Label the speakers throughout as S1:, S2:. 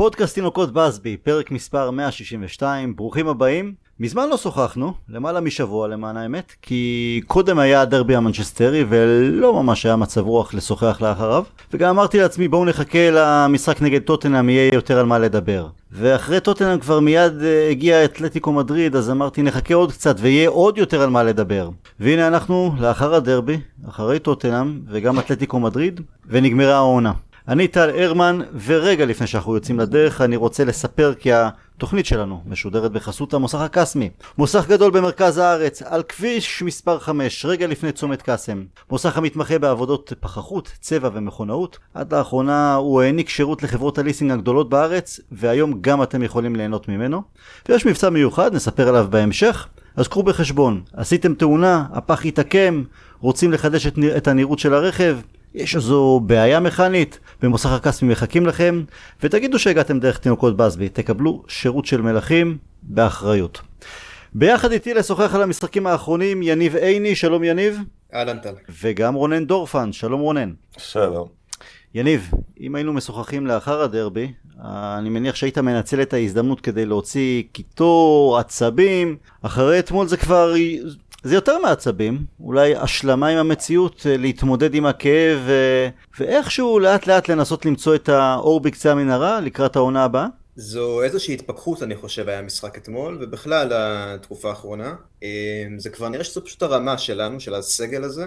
S1: פודקאסט תינוקות בסבי, פרק מספר 162, ברוכים הבאים. מזמן לא שוחחנו, למעלה משבוע למען האמת, כי קודם היה הדרבי המנצ'סטרי ולא ממש היה מצב רוח לשוחח לאחריו, וגם אמרתי לעצמי בואו נחכה למשחק נגד טוטנאם יהיה יותר על מה לדבר. ואחרי טוטנאם כבר מיד uh, הגיע אתלטיקו מדריד, אז אמרתי נחכה עוד קצת ויהיה עוד יותר על מה לדבר. והנה אנחנו לאחר הדרבי, אחרי טוטנאם וגם אתלטיקו מדריד, ונגמרה העונה. אני טל הרמן, ורגע לפני שאנחנו יוצאים לדרך, אני רוצה לספר כי התוכנית שלנו משודרת בחסות המוסך הקסמי. מוסך גדול במרכז הארץ, על כביש מספר 5, רגע לפני צומת קאסם. מוסך המתמחה בעבודות פחחות, צבע ומכונאות. עד לאחרונה הוא העניק שירות לחברות הליסינג הגדולות בארץ, והיום גם אתם יכולים ליהנות ממנו. ויש מבצע מיוחד, נספר עליו בהמשך. אז קחו בחשבון, עשיתם תאונה, הפח התעקם, רוצים לחדש את, את הנראות של הרכב, יש איזו בעיה מכנית, במוסך הכספי מחכים לכם, ותגידו שהגעתם דרך תינוקות בסבי, תקבלו שירות של מלכים באחריות. ביחד איתי לשוחח על המשחקים האחרונים, יניב עיני, שלום יניב.
S2: אהלן טל.
S1: וגם רונן דורפן, שלום רונן.
S3: שלום.
S1: יניב, אם היינו משוחחים לאחר הדרבי, אני מניח שהיית מנצל את ההזדמנות כדי להוציא קיטור, עצבים, אחרי אתמול זה כבר זה יותר מעצבים, אולי השלמה עם המציאות, אה, להתמודד עם הכאב ו... ואיכשהו לאט לאט לנסות למצוא את האור בקצה המנהרה לקראת העונה הבאה?
S2: זו איזושהי התפכחות אני חושב היה משחק אתמול ובכלל התקופה האחרונה אה, זה כבר נראה שזו פשוט הרמה שלנו של הסגל הזה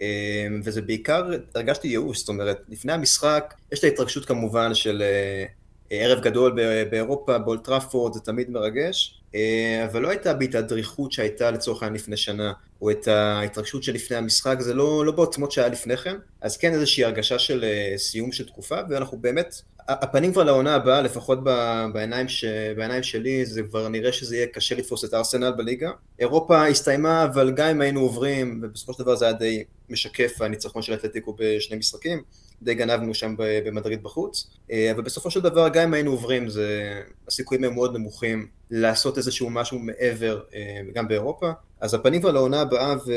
S2: אה, וזה בעיקר הרגשתי ייאוש זאת אומרת לפני המשחק יש את ההתרגשות כמובן של ערב גדול באירופה באולטראפורד זה תמיד מרגש אה, אבל לא הייתה בי את הדריכות שהייתה לצורך העניין לפני שנה, או את ההתרגשות שלפני המשחק, זה לא, לא בעוצמות שהיה לפני כן, אז כן איזושהי הרגשה של אה, סיום של תקופה, ואנחנו באמת, הפנים כבר לעונה הבאה, לפחות בעיניים, ש, בעיניים שלי, זה כבר נראה שזה יהיה קשה לתפוס את הארסנל בליגה. אירופה הסתיימה, אבל גם אם היינו עוברים, ובסופו של דבר זה היה די משקף הניצחון של אתלטיקו בשני משחקים, די גנבנו שם במדריד בחוץ, אה, אבל בסופו של דבר גם אם היינו עוברים, זה, הסיכויים הם מאוד נמוכים לעשות איזשהו משהו מעבר אה, גם באירופה, אז הפנים כבר לעונה הבאה ו...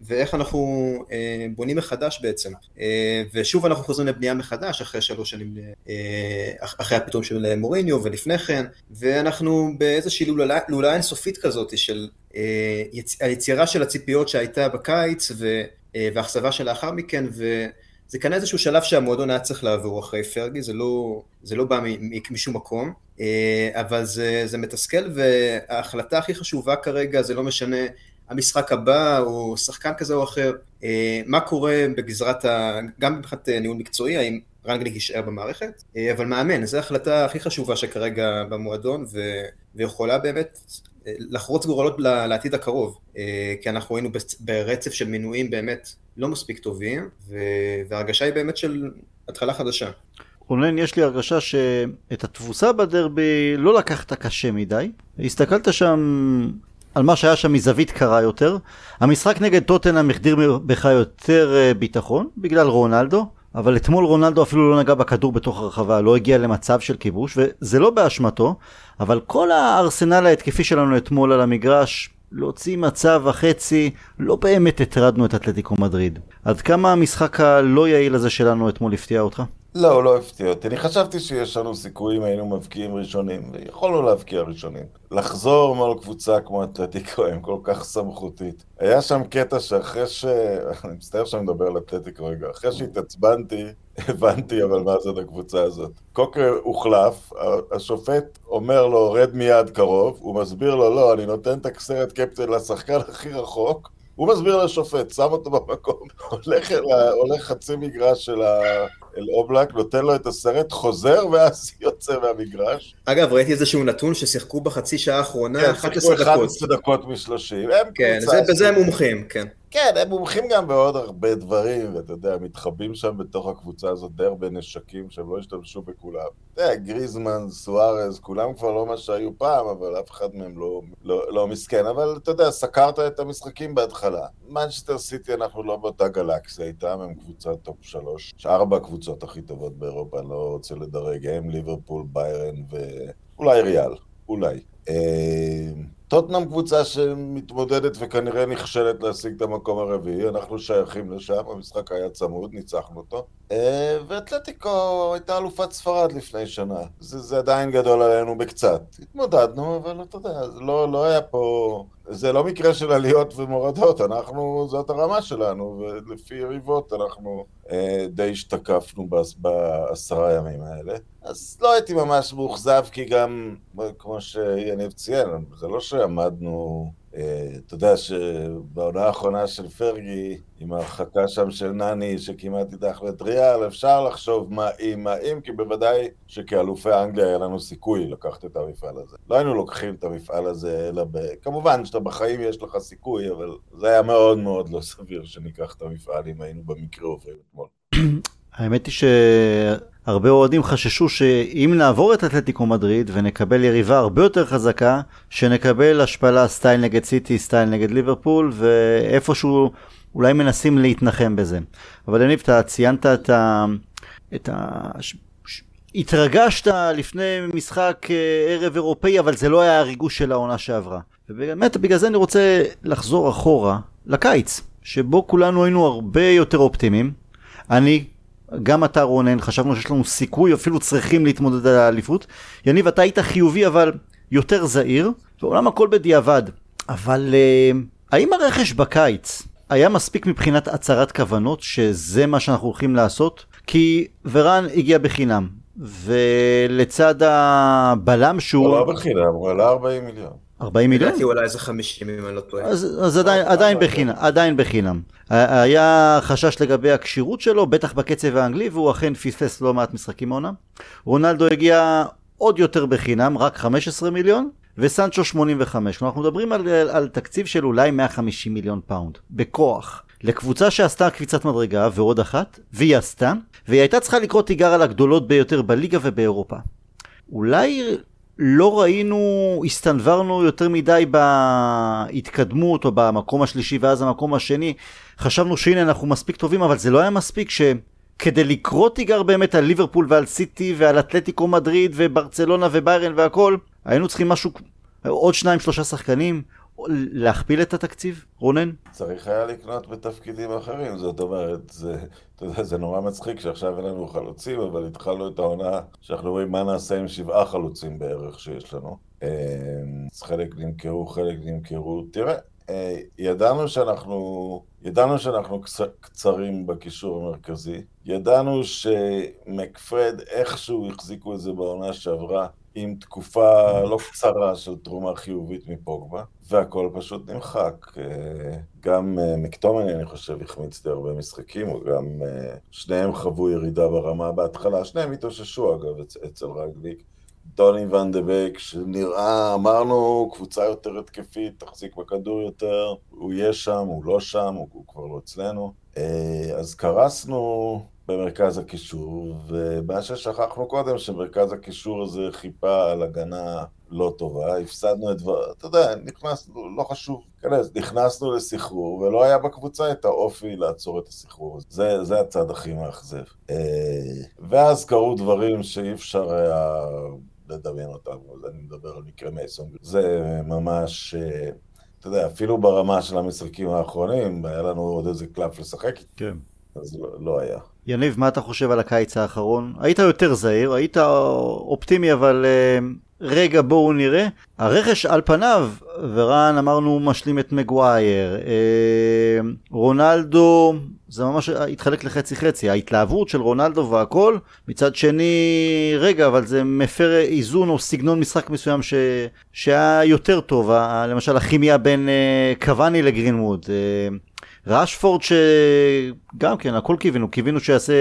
S2: ואיך אנחנו אה, בונים מחדש בעצם. ושוב אנחנו חוזרים לבנייה מחדש אחרי שלוש שנים, אחרי הפיתום של מוריניו ולפני כן, ואנחנו באיזושהי לולאה אינסופית כזאת של היצירה של הציפיות שהייתה בקיץ והאכזבה שלאחר מכן, ו... זה כנראה איזשהו שלב שהמועדון היה צריך לעבור אחרי פרגי, זה לא, זה לא בא משום מקום, אה, אבל זה, זה מתסכל, וההחלטה הכי חשובה כרגע זה לא משנה המשחק הבא או שחקן כזה או אחר, אה, מה קורה בגזרת, ה... גם מבחינת ניהול מקצועי, האם רנגליק יישאר במערכת, אה, אבל מאמן, זו ההחלטה הכי חשובה שכרגע במועדון, ו... ויכולה באמת לחרוץ גורלות לעתיד הקרוב, כי אנחנו היינו ברצף של מינויים באמת לא מספיק טובים, וההרגשה היא באמת של התחלה חדשה.
S1: רונן, יש לי הרגשה שאת התבוסה בדרבי לא לקחת קשה מדי. הסתכלת שם על מה שהיה שם מזווית קרה יותר. המשחק נגד טוטנאם החדיר בך יותר אה, ביטחון, בגלל רונלדו. אבל אתמול רונלדו אפילו לא נגע בכדור בתוך הרחבה, לא הגיע למצב של כיבוש, וזה לא באשמתו, אבל כל הארסנל ההתקפי שלנו אתמול על המגרש להוציא מצב וחצי, לא באמת הטרדנו את אתלטיקו מדריד. עד כמה המשחק הלא יעיל הזה שלנו אתמול הפתיע אותך?
S3: לא, לא הפתיע אותי. אני חשבתי שיש לנו סיכויים, היינו מבקיעים ראשונים, ויכולנו להבקיע ראשונים. לחזור מול קבוצה כמו אתלטיקו הם כל כך סמכותית. היה שם קטע שאחרי ש... אני מצטער שאני מדבר על אתלטיקו רגע. אחרי שהתעצבנתי, הבנתי אבל מה זאת הקבוצה הזאת. קוקר הוחלף, השופט אומר לו, רד מיד קרוב, הוא מסביר לו, לא, אני נותן את הסרט קפטן לשחקן הכי רחוק, הוא מסביר לשופט, שם אותו במקום, הולך, הולך חצי מגרש של אל אובלק, נותן לו את הסרט, חוזר ואז יוצא מהמגרש.
S2: אגב, ראיתי איזשהו נתון ששיחקו בחצי שעה האחרונה
S3: כן, 11 דקות. 11 דקות מ-30.
S2: כן, זה, בזה הם מומחים, כן.
S3: כן, הם מומחים גם בעוד הרבה דברים, ואתה יודע, מתחבאים שם בתוך הקבוצה הזאת די הרבה נשקים שהם לא השתמשו בכולם. אתה יודע, גריזמן, סוארז, כולם כבר לא מה שהיו פעם, אבל אף אחד מהם לא, לא, לא מסכן. אבל אתה יודע, סקרת את המשחקים בהתחלה. מנצ'סטר סיטי אנחנו לא באותה גלקסיה איתם, הם קבוצה top שלוש. ארבע הקבוצות הכי טובות באירופה, אני לא רוצה לדרג, הם ליברפול, ביירן ואולי ריאל, אולי. אה, טוטנאם קבוצה שמתמודדת וכנראה נכשלת להשיג את המקום הרביעי, אנחנו שייכים לשם, המשחק היה צמוד, ניצחנו אותו. אה, ואתלטיקו הייתה אלופת ספרד לפני שנה. זה, זה עדיין גדול עלינו בקצת. התמודדנו, אבל אתה יודע, לא, לא היה פה... זה לא מקרה של עליות ומורדות, אנחנו, זאת הרמה שלנו, ולפי יריבות אנחנו אה, די השתקפנו בעשרה ימים האלה. אז לא הייתי ממש מאוכזב, כי גם, כמו שיניב ציין, זה לא שעמדנו אתה יודע שבעונה האחרונה של פרגי, עם ההרחקה שם של נני שכמעט הדחנו את ריאל, אפשר לחשוב מה אם, מה אם, כי בוודאי שכאלופי אנגליה היה לנו סיכוי לקחת את המפעל הזה. לא היינו לוקחים את המפעל הזה, אלא ב... כמובן שאתה בחיים יש לך סיכוי, אבל זה היה מאוד מאוד לא סביר שניקח את המפעל אם היינו במקרה עוברים אתמול.
S1: האמת היא ש... הרבה אוהדים חששו שאם נעבור את אתלטיקו מדריד ונקבל יריבה הרבה יותר חזקה, שנקבל השפלה סטייל נגד סיטי, סטייל נגד ליברפול, ואיפשהו אולי מנסים להתנחם בזה. אבל יניב, אתה ציינת את ה... את ה... התרגשת לפני משחק אה, ערב אירופאי, אבל זה לא היה הריגוש של העונה שעברה. ובאמת, בגלל זה אני רוצה לחזור אחורה לקיץ, שבו כולנו היינו הרבה יותר אופטימיים. אני גם אתה רונן, חשבנו שיש לנו סיכוי, אפילו צריכים להתמודד על האליפות. יניב, אתה היית חיובי אבל יותר זהיר, ועולם הכל בדיעבד. אבל uh, האם הרכש בקיץ היה מספיק מבחינת הצהרת כוונות שזה מה שאנחנו הולכים לעשות? כי ורן הגיע בחינם, ולצד הבלם שהוא...
S3: הוא לא בחינם, הוא עלה 40 מיליון.
S1: 40 מיליון?
S2: לדעתי אולי איזה 50 אם אני לא טועה.
S1: אז, אז עדיין, עדיין בחינם, עדיין בחינם. היה חשש לגבי הכשירות שלו, בטח בקצב האנגלי, והוא אכן פספס לא מעט משחקים מעונה. רונלדו הגיע עוד יותר בחינם, רק 15 מיליון, וסנצ'ו 85. כלומר, אנחנו מדברים על, על תקציב של אולי 150 מיליון פאונד, בכוח. לקבוצה שעשתה קפיצת מדרגה ועוד אחת, והיא עשתה, והיא הייתה צריכה לקרוא תיגר על הגדולות ביותר בליגה ובאירופה. אולי לא ראינו, הסתנוורנו יותר מדי בהתקדמות או במקום השלישי ואז המקום השני. חשבנו שהנה אנחנו מספיק טובים, אבל זה לא היה מספיק שכדי לקרוא תיגר באמת על ליברפול ועל סיטי ועל אתלטיקו מדריד וברצלונה וביירן והכל, היינו צריכים משהו, עוד שניים שלושה שחקנים, להכפיל את התקציב, רונן?
S3: צריך היה לקנות בתפקידים אחרים, זאת אומרת, זה, אתה יודע, זה נורא מצחיק שעכשיו אין לנו חלוצים, אבל התחלנו את העונה שאנחנו רואים מה נעשה עם שבעה חלוצים בערך שיש לנו. אה, אז חלק נמכרו, חלק נמכרו. תראה, אה, ידענו שאנחנו, ידענו שאנחנו קצרים בקישור המרכזי, ידענו שמקפרד איכשהו החזיקו את זה בעונה שעברה, עם תקופה לא קצרה של תרומה חיובית מפוגבה, והכל פשוט נמחק. אה, גם אה, מקטומני, אני חושב, החמיץ די הרבה משחקים, או גם אה, שניהם חוו ירידה ברמה בהתחלה, שניהם התאוששו אגב אצל רגליק. דוני ואן דה בייק, שנראה, אמרנו, קבוצה יותר התקפית, תחזיק בכדור יותר, הוא יהיה שם, הוא לא שם, הוא, הוא כבר לא אצלנו. אז קרסנו במרכז הקישור, ומה ששכחנו קודם, שמרכז הקישור הזה חיפה על הגנה לא טובה, הפסדנו את דבר, אתה יודע, נכנסנו, לא חשוב, כנס, נכנסנו לסחרור, ולא היה בקבוצה את האופי לעצור את הסחרור הזה. זה, זה הצד הכי מאכזב. אה, ואז קרו דברים שאי אפשר היה לדמיין אותם, אני מדבר על מקרה מייסון. זה ממש... אה, אתה יודע, אפילו ברמה של המשחקים האחרונים, היה לנו עוד איזה קלף לשחק.
S1: כן.
S3: אז לא, לא היה.
S1: יניב, מה אתה חושב על הקיץ האחרון? היית יותר זהיר, היית אופטימי, אבל uh, רגע בואו נראה. הרכש על פניו, ורן אמרנו משלים את מגווייר, uh, רונלדו, זה ממש התחלק לחצי חצי, ההתלהבות של רונלדו והכל, מצד שני, רגע, אבל זה מפר איזון או סגנון משחק מסוים ש... שהיה יותר טוב, למשל הכימיה בין uh, קוואני לגרינווד. Uh, ראשפורד שגם כן, הכל קיווינו, קיווינו שיעשה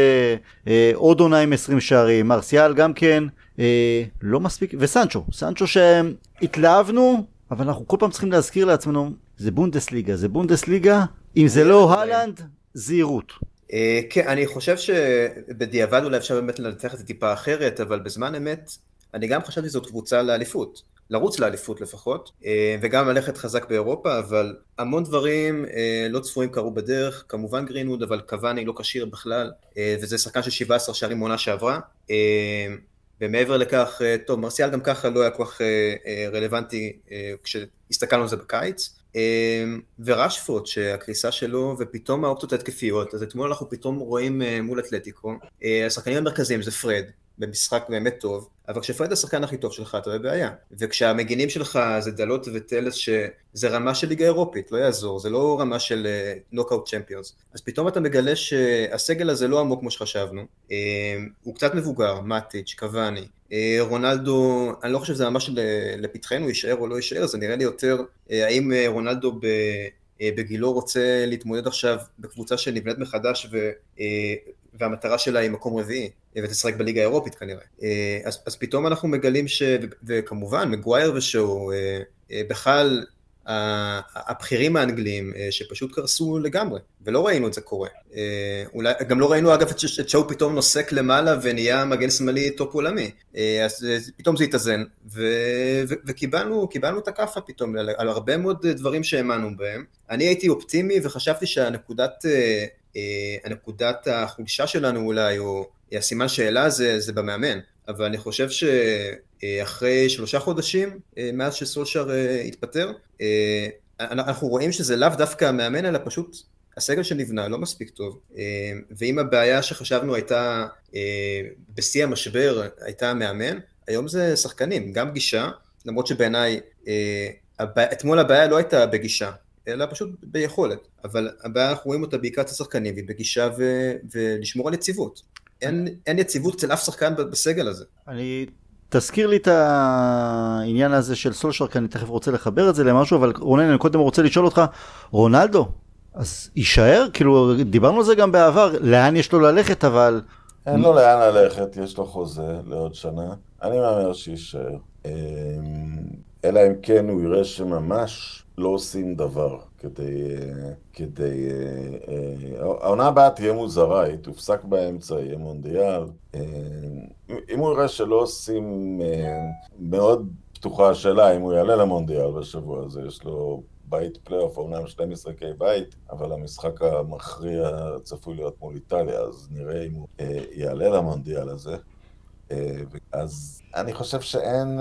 S1: אה, עוד עונה עם 20 שערים, מרסיאל גם כן, אה, לא מספיק, וסנצ'ו, סנצ'ו שהתלהבנו, אבל אנחנו כל פעם צריכים להזכיר לעצמנו, זה בונדסליגה, זה בונדסליגה, אם זה לא הלנד, זהירות.
S2: אה, כן, אני חושב שבדיעבד אולי אפשר באמת לנתח את זה טיפה אחרת, אבל בזמן אמת, אני גם חשבתי שזאת קבוצה לאליפות. לרוץ לאליפות לפחות, אה, וגם ללכת חזק באירופה, אבל המון דברים אה, לא צפויים קרו בדרך, כמובן גרינווד, אבל קוואני לא כשיר בכלל, אה, וזה שחקן של 17 שערים מעונה שעברה. ומעבר לכך, טוב, מרסיאל גם ככה לא היה כל כך רלוונטי כשהסתכלנו על זה בקיץ. ורשפורד שהקריסה שלו ופתאום האופציות ההתקפיות, אז אתמול אנחנו פתאום רואים מול אתלטיקו, השחקנים המרכזיים זה פרד, במשחק באמת טוב, אבל כשפרד השחקן הכי טוב שלך אתה בבעיה. וכשהמגינים שלך זה דלות וטלס שזה רמה של ליגה אירופית, לא יעזור, זה לא רמה של נוקאוט צ'מפיונס. אז פתאום אתה מגלה שהסגל הזה לא עמוק כמו שחשבנו, אה, הוא קצת מבוגר, מאטיץ', קוואני, אה, רונלדו, אני לא חושב שזה ממש לפתחנו, יישאר או לא יישאר, זה נראה לי יותר אה, האם רונלדו ב... בגילו רוצה להתמודד עכשיו בקבוצה שנבנית מחדש ו, והמטרה שלה היא מקום רביעי, ותשחק בליגה האירופית כנראה. אה, אז, אז פתאום אנחנו מגלים ש... וכמובן, מגווייר ושואו, אה, אה, בכלל הבכירים האנגלים שפשוט קרסו לגמרי, ולא ראינו את זה קורה. אולי, גם לא ראינו אגב את שואו פתאום נוסק למעלה ונהיה מגן שמאלי top עולמי, אז פתאום זה התאזן, ו, ו, וקיבלנו את הכאפה פתאום על, על הרבה מאוד דברים שהאמנו בהם. אני הייתי אופטימי וחשבתי שהנקודת הנקודת החולשה שלנו אולי, או הסימן שאלה זה, זה במאמן, אבל אני חושב שאחרי שלושה חודשים אה, מאז שסולשר אה, התפטר, אה, אנחנו רואים שזה לאו דווקא המאמן, אלא פשוט הסגל שנבנה לא מספיק טוב, ואם הבעיה שחשבנו הייתה בשיא המשבר הייתה המאמן, היום זה שחקנים, גם גישה, למרות שבעיניי אתמול הבעיה לא הייתה בגישה, אלא פשוט ביכולת, אבל הבעיה אנחנו רואים אותה בעיקר אצל שחקנים, והיא בגישה ו... ולשמור על יציבות. אין, אין יציבות אצל אף שחקן בסגל הזה.
S1: אני... תזכיר לי את העניין הזה של סולשר, כי אני תכף רוצה לחבר את זה למשהו, אבל רונן, אני קודם רוצה לשאול אותך, רונלדו, אז יישאר? כאילו, דיברנו על זה גם בעבר, לאן יש לו ללכת, אבל...
S3: אין לו לאן ללכת, יש לו חוזה לעוד שנה. אני מהמר שיישאר. אמ, אלא אם כן הוא יראה שממש לא עושים דבר כדי... כדי... אה, אה, העונה הבאה תהיה מוזרה, היא תופסק באמצע, יהיה מונדיאל. אה, אם הוא יראה שלא עושים... מאוד פתוחה השאלה אם הוא יעלה למונדיאל בשבוע הזה, יש לו בית פלייאוף, אומנם שני משחקי בית, אבל המשחק המכריע צפוי להיות מול איטליה, אז נראה אם הוא יעלה למונדיאל הזה. אז אני חושב שאין...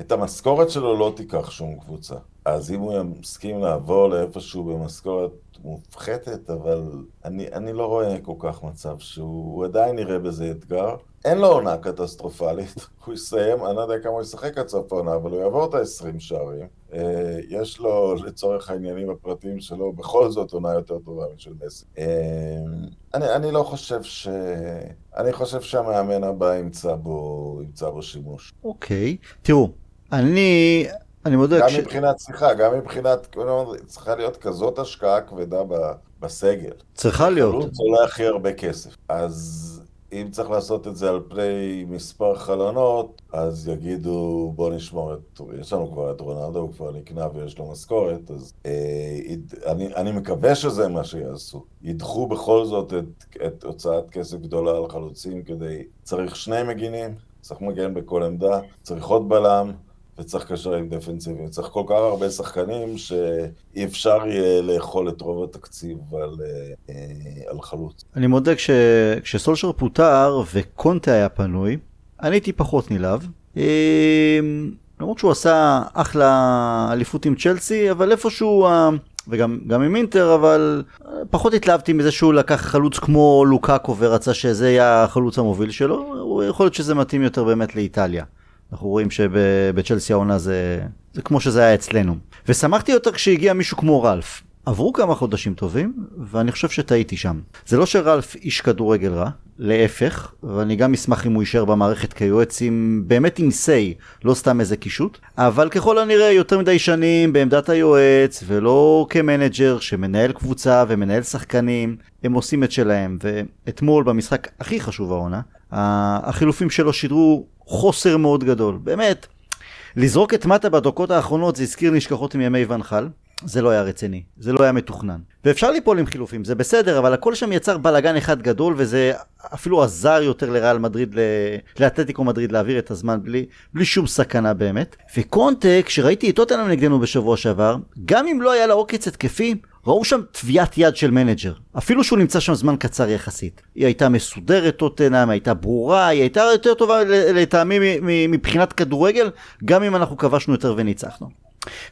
S3: את המשכורת שלו לא תיקח שום קבוצה. אז אם הוא יסכים לעבור לאיפשהו במשכורת מופחתת, אבל אני, אני לא רואה כל כך מצב שהוא עדיין יראה בזה אתגר. אין לו עונה קטסטרופלית, הוא יסיים, אני לא יודע כמה הוא ישחק עד סוף העונה, אבל הוא יעבור את ה-20 שערים. אה, יש לו, לצורך העניינים הפרטיים שלו, בכל זאת עונה יותר טובה משל מסי. אה, אני, אני לא חושב ש... אני חושב שהמאמן הבא ימצא בו, ימצא בו שימוש.
S1: אוקיי, okay. תראו, אני... אני מודה...
S3: גם כש... מבחינת, סליחה, גם מבחינת, צריכה להיות כזאת השקעה כבדה בסגל.
S1: צריכה להיות.
S3: חלוץ עולה הכי הרבה כסף. אז אם צריך לעשות את זה על פני מספר חלונות, אז יגידו בוא נשמור את, יש לנו כבר את רונלדו, הוא כבר נקנה ויש לו משכורת, אז אה, אני, אני מקווה שזה מה שיעשו. ידחו בכל זאת את, את הוצאת כסף גדולה על חלוצים כדי, צריך שני מגינים, צריך מגן בכל עמדה, צריך עוד בלם, וצריך קשרים דפנסיביים. צריך כל כך הרבה שחקנים שאי אפשר יהיה לאכול את רוב התקציב על, אה, על חלוץ.
S1: אני מודה, כש, כשסולשר פוטר וקונטה היה פנוי, אני הייתי פחות נלהב. אה, למרות שהוא עשה אחלה אליפות עם צ'לסי, אבל איפשהו, אה, וגם עם אינטר, אבל פחות התלהבתי מזה שהוא לקח חלוץ כמו לוקאקו ורצה שזה יהיה החלוץ המוביל שלו, יכול להיות שזה מתאים יותר באמת לאיטליה. אנחנו רואים שבצ'לסי העונה זה, זה כמו שזה היה אצלנו. ושמחתי יותר כשהגיע מישהו כמו רלף. עברו כמה חודשים טובים, ואני חושב שטעיתי שם. זה לא שרלף איש כדורגל רע, להפך, ואני גם אשמח אם הוא יישאר במערכת כיועץ עם, באמת עם סיי, לא סתם איזה קישוט, אבל ככל הנראה יותר מדי שנים בעמדת היועץ, ולא כמנג'ר שמנהל קבוצה ומנהל שחקנים, הם עושים את שלהם, ואתמול במשחק הכי חשוב העונה, החילופים שלו שידרו חוסר מאוד גדול. באמת, לזרוק את מטה בדקות האחרונות זה הזכיר נשכחות עם ימי ואן חאל. זה לא היה רציני, זה לא היה מתוכנן. ואפשר ליפול עם חילופים, זה בסדר, אבל הכל שם יצר בלאגן אחד גדול, וזה אפילו עזר יותר לריאל מדריד, לאתלטיקו מדריד להעביר את הזמן בלי, בלי שום סכנה באמת. וקונטה, כשראיתי את טוטנאם נגדנו בשבוע שעבר, גם אם לא היה לה עוקץ התקפי, ראו שם טביעת יד של מנג'ר, אפילו שהוא נמצא שם זמן קצר יחסית. היא הייתה מסודרת טוטנאם, הייתה ברורה, היא הייתה יותר טובה לטעמי מבחינת כדורגל, גם אם אנחנו כבשנו יותר וניצחנו.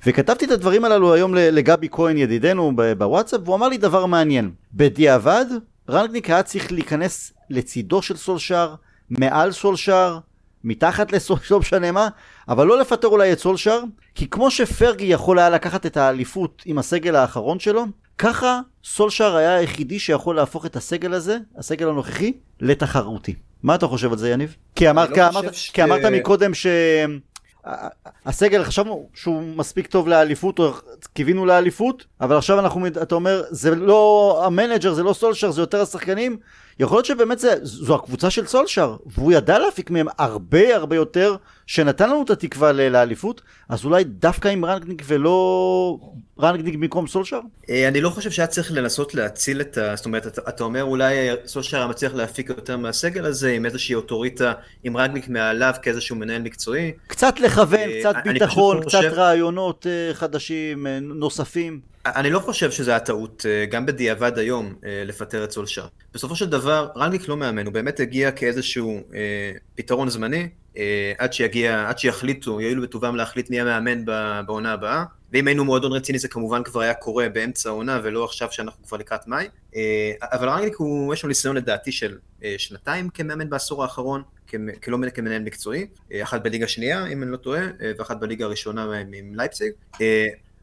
S1: וכתבתי את הדברים הללו היום לגבי כהן ידידנו בוואטסאפ, והוא אמר לי דבר מעניין. בדיעבד, רנגניק היה צריך להיכנס לצידו של סולשאר, מעל סולשאר, מתחת לא משנה מה, אבל לא לפטר אולי את סולשאר, כי כמו שפרגי יכול היה לקחת את האליפות עם הסגל האחרון שלו, ככה סולשאר היה היחידי שיכול להפוך את הסגל הזה, הסגל הנוכחי, לתחרותי. מה אתה חושב על זה יניב? כי, אמר, לא כי, אמרת, ש... כי אמרת מקודם ש... הסגל חשבנו שהוא מספיק טוב לאליפות, או קיווינו לאליפות, אבל עכשיו אנחנו, אתה אומר, זה לא המנג'ר, זה לא סולשר, זה יותר השחקנים. יכול להיות שבאמת זה, זו הקבוצה של סולשר, והוא ידע להפיק מהם הרבה הרבה יותר, שנתן לנו את התקווה לאליפות, אז אולי דווקא עם רנגניק ולא רנגניק במקום סולשר?
S2: אה, אני לא חושב שהיה צריך לנסות להציל את ה... זאת אומרת, אתה, אתה אומר אולי סולשר היה מצליח להפיק יותר מהסגל הזה, עם איזושהי אוטוריטה, עם רנגניק מעליו כאיזשהו מנהל מקצועי.
S1: קצת לכוון, אה, קצת ביטחון, קצת חושב... רעיונות אה, חדשים, נוספים.
S2: אני לא חושב שזה היה טעות, גם בדיעבד היום, לפטר את סולשר. בסופו של דבר, רנגניק לא מאמן, הוא באמת הגיע כאיזשהו אה, פתרון זמני, אה, עד שיגיע, עד שיחליטו, יועילו בטובם להחליט מי המאמן בעונה הבאה. ואם היינו מועדון רציני זה כמובן כבר היה קורה באמצע העונה ולא עכשיו שאנחנו כבר לקראת מאי. אה, אבל רנגליק הוא, יש לו ניסיון לדעתי של אה, שנתיים כמאמן בעשור האחרון, כלא כמנהל מקצועי, אחת בליגה שנייה אם אני לא טועה, ואחת בליגה הראשונה עם לייפציג.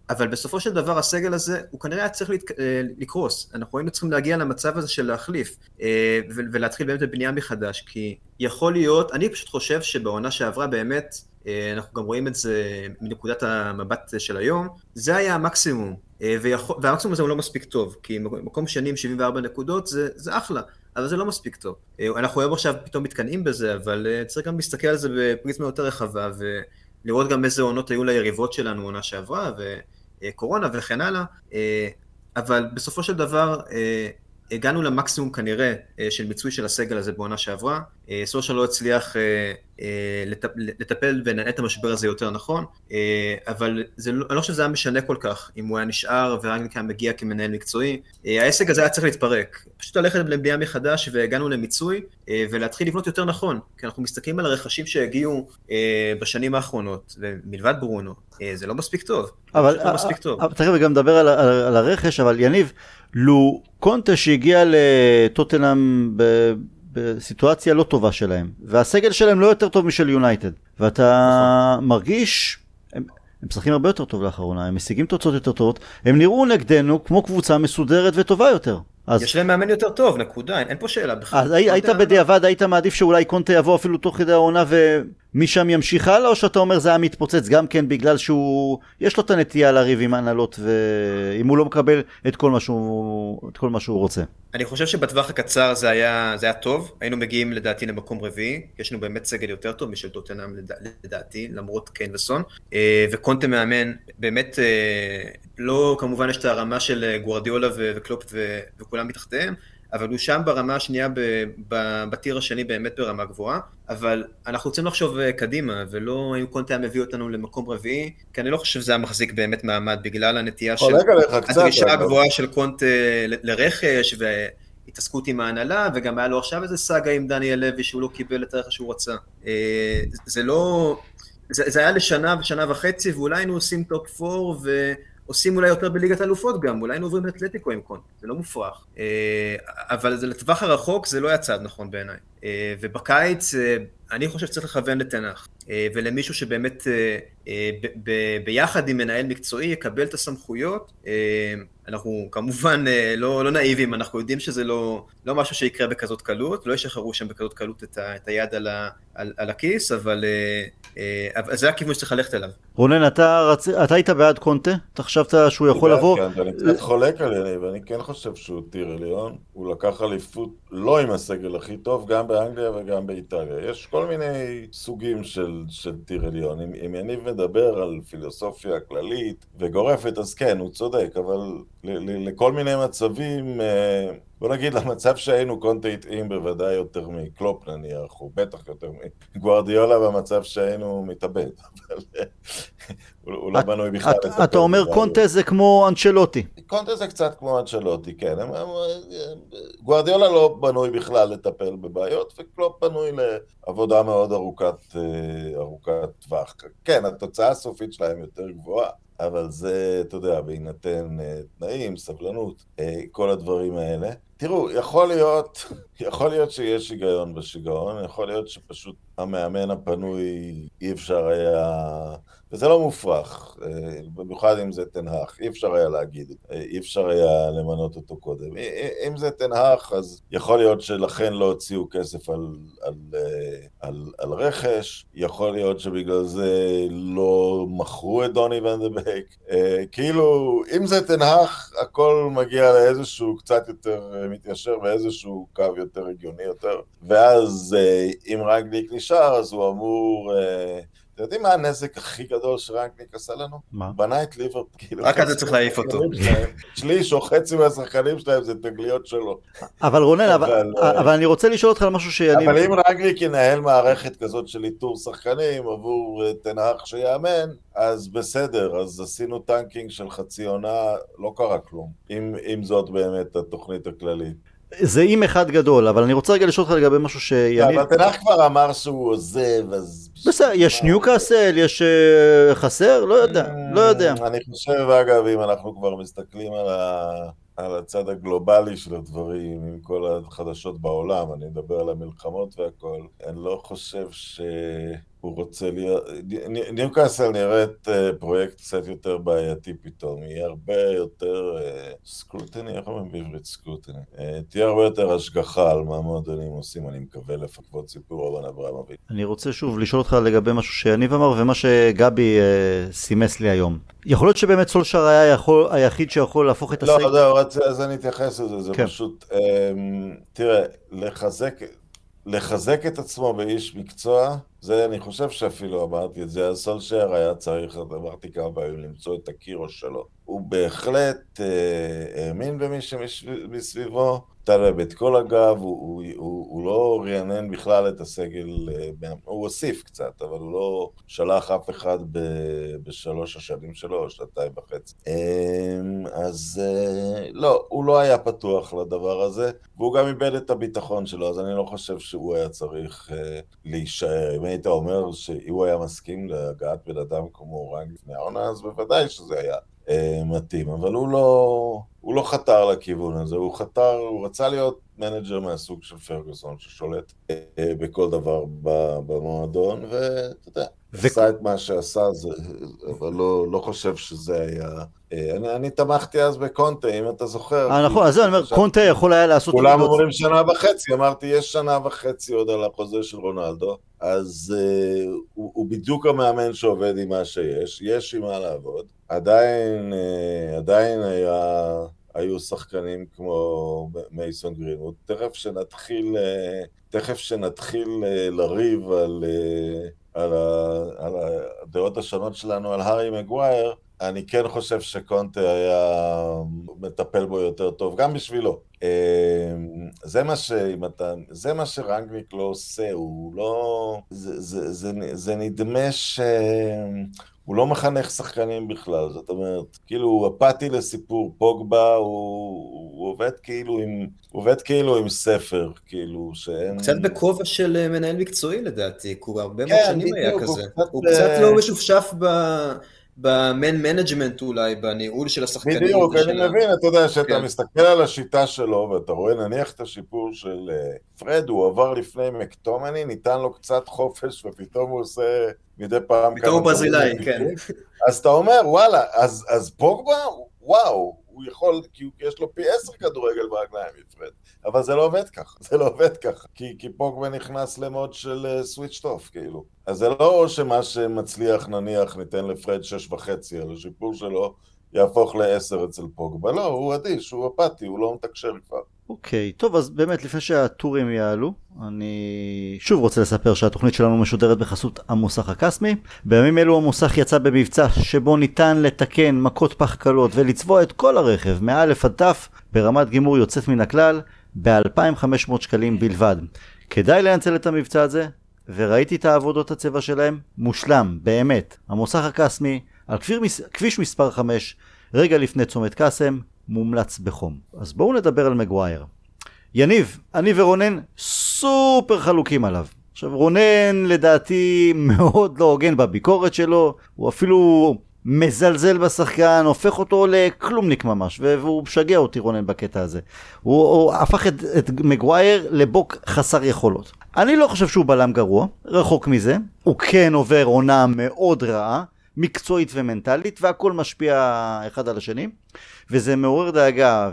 S2: אבל בסופו של דבר הסגל הזה, הוא כנראה היה צריך להת... אה, לקרוס. אנחנו היינו צריכים להגיע למצב הזה של להחליף, אה, ולהתחיל באמת בבנייה מחדש, כי יכול להיות, אני פשוט חושב שבעונה שעברה באמת, אה, אנחנו גם רואים את זה מנקודת המבט של היום, זה היה המקסימום, ויכול, והמקסימום הזה הוא לא מספיק טוב, כי מקום שני עם 74 נקודות זה, זה אחלה. אבל זה לא מספיק טוב. אנחנו היום עכשיו פתאום מתקנאים בזה, אבל צריך גם להסתכל על זה בפריזמה יותר רחבה, ולראות גם איזה עונות היו ליריבות שלנו עונה שעברה, קורונה וכן הלאה, אה, אבל בסופו של דבר אה, הגענו למקסימום כנראה אה, של מיצוי של הסגל הזה בעונה שעברה. סושה לא הצליח לטפל ולנהל את המשבר הזה יותר נכון, אבל לא, אני לא חושב שזה היה משנה כל כך אם הוא היה נשאר ורנגניק היה מגיע כמנהל מקצועי. העסק הזה היה צריך להתפרק. פשוט ללכת לבנייה מחדש והגענו למיצוי ולהתחיל לבנות יותר נכון, כי אנחנו מסתכלים על הרכשים שהגיעו בשנים האחרונות, ומלבד ברונו, זה לא מספיק טוב.
S1: אבל לא מספיק טוב. תכף גם נדבר על, על, על הרכש, אבל יניב, לו קונטה שהגיע לטוטנאם בסיטואציה לא טובה שלהם, והסגל שלהם לא יותר טוב משל יונייטד, ואתה נכון. מרגיש, הם, הם משחקים הרבה יותר טוב לאחרונה, הם משיגים תוצאות יותר טובות, הם נראו נגדנו כמו קבוצה מסודרת וטובה יותר.
S2: אז... יש להם מאמן יותר טוב, נקודה, אין, אין פה שאלה בכלל.
S1: אז היית בדיעבד, היית מעדיף שאולי קונטה יבוא אפילו תוך כדי העונה ומשם ימשיך הלאה, או שאתה אומר זה היה מתפוצץ גם כן בגלל שהוא, יש לו את הנטייה לריב עם הנהלות, ואם הוא לא מקבל את כל מה שהוא, את כל מה שהוא רוצה.
S2: אני חושב שבטווח הקצר זה היה, זה היה טוב, היינו מגיעים לדעתי למקום רביעי, יש לנו באמת סגל יותר טוב משל טוטנאם לדע, לדעתי, למרות קיין וסון, אה, וקונטה מאמן, באמת אה, לא כמובן יש את הרמה של גוורדיולה וקלופ וכולם מתחתיהם, אבל הוא שם ברמה השנייה, בטיר השני באמת ברמה גבוהה, אבל אנחנו רוצים לחשוב אה, קדימה, ולא אם קונטה מביא אותנו למקום רביעי, כי אני לא חושב שזה היה מחזיק באמת מעמד, בגלל הנטייה של... הדרישה הגבוהה של קונטה לרכש, והתעסקות עם ההנהלה, וגם היה לו עכשיו איזה סאגה עם דניאל לוי שהוא לא קיבל את הרכש שהוא רצה. אה, זה לא... זה, זה היה לשנה ושנה וחצי, ואולי היינו עושים טופ 4, ו... עושים אולי יותר בליגת אלופות גם, אולי היינו עוברים לאתלטיקו עם קונטה, זה לא מופרך. אה, אבל לטווח הרחוק זה לא היה צעד נכון בעיניי. אה, ובקיץ אה, אני חושב שצריך לכוון לטן האח, ולמישהו שבאמת ביחד עם מנהל מקצועי יקבל את הסמכויות. אנחנו כמובן לא, לא נאיבים, אנחנו יודעים שזה לא, לא משהו שיקרה בכזאת קלות, לא ישחררו שם בכזאת קלות את, ה, את היד על, ה, על, על הכיס, אבל, אבל זה הכיוון שצריך ללכת אליו.
S1: רונן, אתה, רצ... אתה היית בעד קונטה? אתה חשבת שהוא יכול לבוא?
S3: כן, אני קצת חולק עליהם, ואני כן חושב שהוא טיר עליון. הוא לקח אליפות לא עם הסגל הכי טוב, גם באנגליה וגם באיטליה. יש כל מיני סוגים של, של טיר עליון. אם, אם יניב מדבר על פילוסופיה כללית וגורפת, אז כן, הוא צודק, אבל ל, ל, לכל מיני מצבים... אה, בוא נגיד, למצב שהיינו קונטה התאים בוודאי יותר מקלופ נניח, או בטח יותר מגוארדיולה במצב שהיינו מתאבד. אבל הוא, הוא לא בנוי בכלל
S1: אתה אומר. קונטה זה כמו אנצ'לוטי.
S3: קונטה זה קצת כמו אנצ'לוטי, כן. גוארדיולה לא בנוי בכלל לטפל בבעיות, וקלופ בנוי לעבודה מאוד ארוכת, אה, ארוכת טווח. כן, התוצאה הסופית שלהם יותר גבוהה, אבל זה, אתה יודע, בהינתן אה, תנאים, סבלנות, אה, כל הדברים האלה. תראו, יכול להיות, יכול להיות שיש היגיון בשיגעון, יכול להיות שפשוט המאמן הפנוי אי אפשר היה... וזה לא מופרך, אה, במיוחד אם זה תנהך, אי אפשר היה להגיד, אי אפשר היה למנות אותו קודם. אם זה תנהך, אז יכול להיות שלכן לא הוציאו כסף על, על, על, על רכש, יכול להיות שבגלל זה לא מכרו את דוני ונדבייק. כאילו, אם זה תנהך, הכל מגיע לאיזשהו קצת יותר מתיישר באיזשהו קו יותר הגיוני יותר, ואז אם רגליק נשאר, אז הוא אמור... אתם יודעים מה הנזק הכי גדול שרנקניק עשה לנו?
S1: מה?
S3: בנה את ליברפול. כאילו,
S2: רק על זה צריך להעיף אותו.
S3: שליש או חצי מהשחקנים שלהם זה תגליות שלו.
S1: אבל רונן, אבל,
S3: אבל,
S1: אבל אני רוצה לשאול אותך על משהו שאני...
S3: אבל אם רנגניק ינהל מערכת כזאת של איתור שחקנים עבור אה, טן האח שיאמן, אז בסדר, אז עשינו tanking של חצי עונה, לא קרה כלום. אם, אם זאת באמת התוכנית הכללית.
S1: זה אם אחד גדול, אבל אני רוצה רגע לשאול אותך לגבי משהו שיניב...
S3: אבל טן האח כבר אמר שהוא עוזב, אז...
S1: בסדר, יש ניוקאסל, יש אה, חסר? לא יודע, לא יודע.
S3: אני חושב, אגב, אם אנחנו כבר מסתכלים על ה... על הצד הגלובלי של הדברים, עם כל החדשות בעולם, אני מדבר על המלחמות והכל, אני לא חושב שהוא רוצה להיות... ניוקאסל נראית אה, פרויקט קצת יותר בעייתי פתאום, היא הרבה יותר סקרוטני, איך אומרים בעברית סקרוטני? אה, תהיה הרבה יותר השגחה על מה המועדונים עושים, אני מקווה לפקוות סיפור רובן אברמוביץ'.
S1: אני רוצה שוב לשאול אותך לגבי משהו שיניב אמר ומה שגבי אה, סימס לי היום. יכול להיות שבאמת סולשר היה יכול, היחיד שיכול להפוך את
S3: לא,
S1: הסגל?
S3: לא, רצ... אז אני אתייחס לזה, זה
S1: כן.
S3: פשוט, אמ, תראה, לחזק, לחזק את עצמו באיש מקצוע, זה אני חושב שאפילו אמרתי את זה, אז סולשר היה צריך, אמרתי כמה פעמים, למצוא את הקירוש שלו. הוא בהחלט אה, האמין במי שמסביבו, להם את כל הגב, הוא, הוא, הוא, הוא לא רענן בכלל את הסגל, אה, הוא הוסיף קצת, אבל הוא לא שלח אף אחד ב, בשלוש השנים שלו, או שנתיים וחצי. אמ, אז אה, לא, הוא לא היה פתוח לדבר הזה, והוא גם איבד את הביטחון שלו, אז אני לא חושב שהוא היה צריך אה, להישאר. אם היית אומר שאם הוא היה מסכים להגעת בן אדם כמו רנגניק לפני העונה, אז בוודאי שזה היה מתאים, אבל הוא לא, הוא לא חתר לכיוון הזה, הוא חתר, הוא רצה להיות מנג'ר מהסוג של פרגוסון ששולט אה, אה, בכל דבר במועדון, ואתה יודע,
S1: ו-
S3: עשה את מה שעשה, זה, אבל לא, לא חושב שזה היה... אה, אני, אני תמכתי אז בקונטה, אם אתה זוכר.
S1: אה, נכון, אז אני אומר, קונטה יכול היה לעשות...
S3: כולם אומרים שנה וחצי, אמרתי, יש שנה וחצי עוד על החוזה של רונלדו, אז uh, הוא, הוא בדיוק המאמן שעובד עם מה שיש, יש עם מה לעבוד. עדיין, uh, עדיין היה, היו שחקנים כמו מייסון גרינווד. תכף שנתחיל, uh, תכף שנתחיל uh, לריב על, uh, על, ה, על הדעות השונות שלנו על הארי מגווייר, אני כן חושב שקונטה היה מטפל בו יותר טוב, גם בשבילו. אה, זה מה, ש, אתה, זה מה שרנגניק לא עושה, הוא לא... זה, זה, זה, זה נדמה שהוא לא מחנך שחקנים בכלל, זאת אומרת, כאילו הוא אפאתי לסיפור פוגבה, הוא, הוא עובד כאילו עם, הוא עובד כאילו עם ספר, כאילו שאין...
S2: קצת בכובע של אה, מנהל מקצועי לדעתי, כי הוא הרבה
S3: כן,
S2: מאוד שנים היה
S3: בדיוק, הוא
S2: כזה.
S3: קצת,
S2: הוא קצת
S3: אה,
S2: לא משופשף ב- ב man management אולי, בניהול של השחקנים.
S3: בדיוק, אני מבין, אתה יודע, שאתה
S2: כן.
S3: מסתכל על השיטה שלו, ואתה רואה נניח את השיפור של אה, פרד, הוא עבר לפני מקטומני, ניתן לו קצת חופש, ופתאום הוא עושה מדי פעם
S2: פתאום הוא ברזילאי, כן.
S3: אז אתה אומר, וואלה, אז, אז פוגבה, וואו, הוא יכול, כי יש לו פי עשר כדורגל ברגליים מפרד. אבל זה לא עובד ככה, זה לא עובד ככה. כי, כי פוגבה נכנס למוד של switch off, כאילו. אז זה לא שמה שמצליח, נניח, ניתן לפרד שש וחצי על השיפור שלו, יהפוך לעשר אצל פוגבה. לא, הוא אדיש, הוא אפאתי, הוא לא מתקשר כבר.
S1: אוקיי, טוב, אז באמת, לפני שהטורים יעלו, אני שוב רוצה לספר שהתוכנית שלנו משודרת בחסות המוסך הקסמי. בימים אלו המוסך יצא במבצע שבו ניתן לתקן מכות פח קלות ולצבוע את כל הרכב, מא' עד ת', ברמת גימור יוצאת מן הכלל, ב-2,500 שקלים בלבד. כדאי לנצל את המבצע הזה, וראיתי את העבודות הצבע שלהם, מושלם, באמת. המוסך הקסמי, על כביש, כביש מספר 5, רגע לפני צומת קאסם, מומלץ בחום. אז בואו נדבר על מגווייר. יניב, אני ורונן סופר חלוקים עליו. עכשיו רונן לדעתי מאוד לא הוגן בביקורת שלו, הוא אפילו מזלזל בשחקן, הופך אותו לכלומניק ממש, והוא משגע אותי רונן בקטע הזה. הוא, הוא הפך את, את מגווייר לבוק חסר יכולות. אני לא חושב שהוא בלם גרוע, רחוק מזה. הוא כן עובר עונה מאוד רעה, מקצועית ומנטלית, והכל משפיע אחד על השני, וזה מעורר דאגה,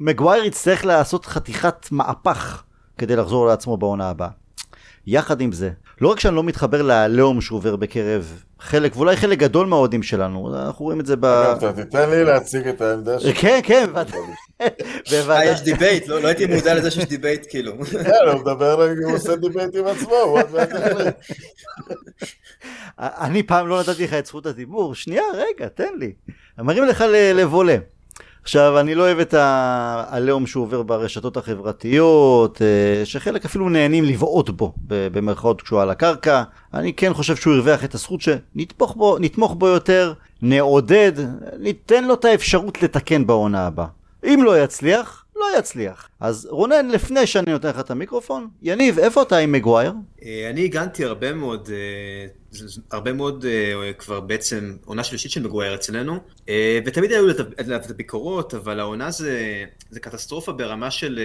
S1: ומגווייר יצטרך לעשות חתיכת מהפך כדי לחזור לעצמו בעונה הבאה. יחד עם זה, לא רק שאני לא מתחבר לעליהום שהוא עובר בקרב חלק, ואולי חלק גדול מהאוהדים שלנו, אנחנו רואים את זה ב...
S3: אתה תיתן לי להציג את העמדה
S1: שלי. כן, כן,
S2: אה, יש debate, לא, לא הייתי מודע לזה שיש debate, כאילו.
S3: כן, הוא מדבר, הוא עושה debate עם עצמו, הוא עוד מעט יחליט.
S1: אני פעם לא נתתי לך את זכות הדיבור, שנייה, רגע, תן לי. מרים לך לבולה. עכשיו, אני לא אוהב את העליהום שהוא עובר ברשתות החברתיות, אה, שחלק אפילו נהנים לבעוט בו, במרכאות כשהוא על הקרקע. אני כן חושב שהוא הרוויח את הזכות שנתמוך בו, בו יותר, נעודד, ניתן לו את האפשרות לתקן בעונה הבאה. אם לא יצליח, לא יצליח. אז רונן, לפני שאני נותן לך את המיקרופון, יניב, איפה אתה עם מגווייר?
S2: אה, אני הגנתי הרבה מאוד, אה, הרבה מאוד אה, כבר בעצם עונה שלישית של מגווייר אצלנו, ותמיד היו עליו את הביקורות, אבל העונה זה, זה קטסטרופה ברמה של...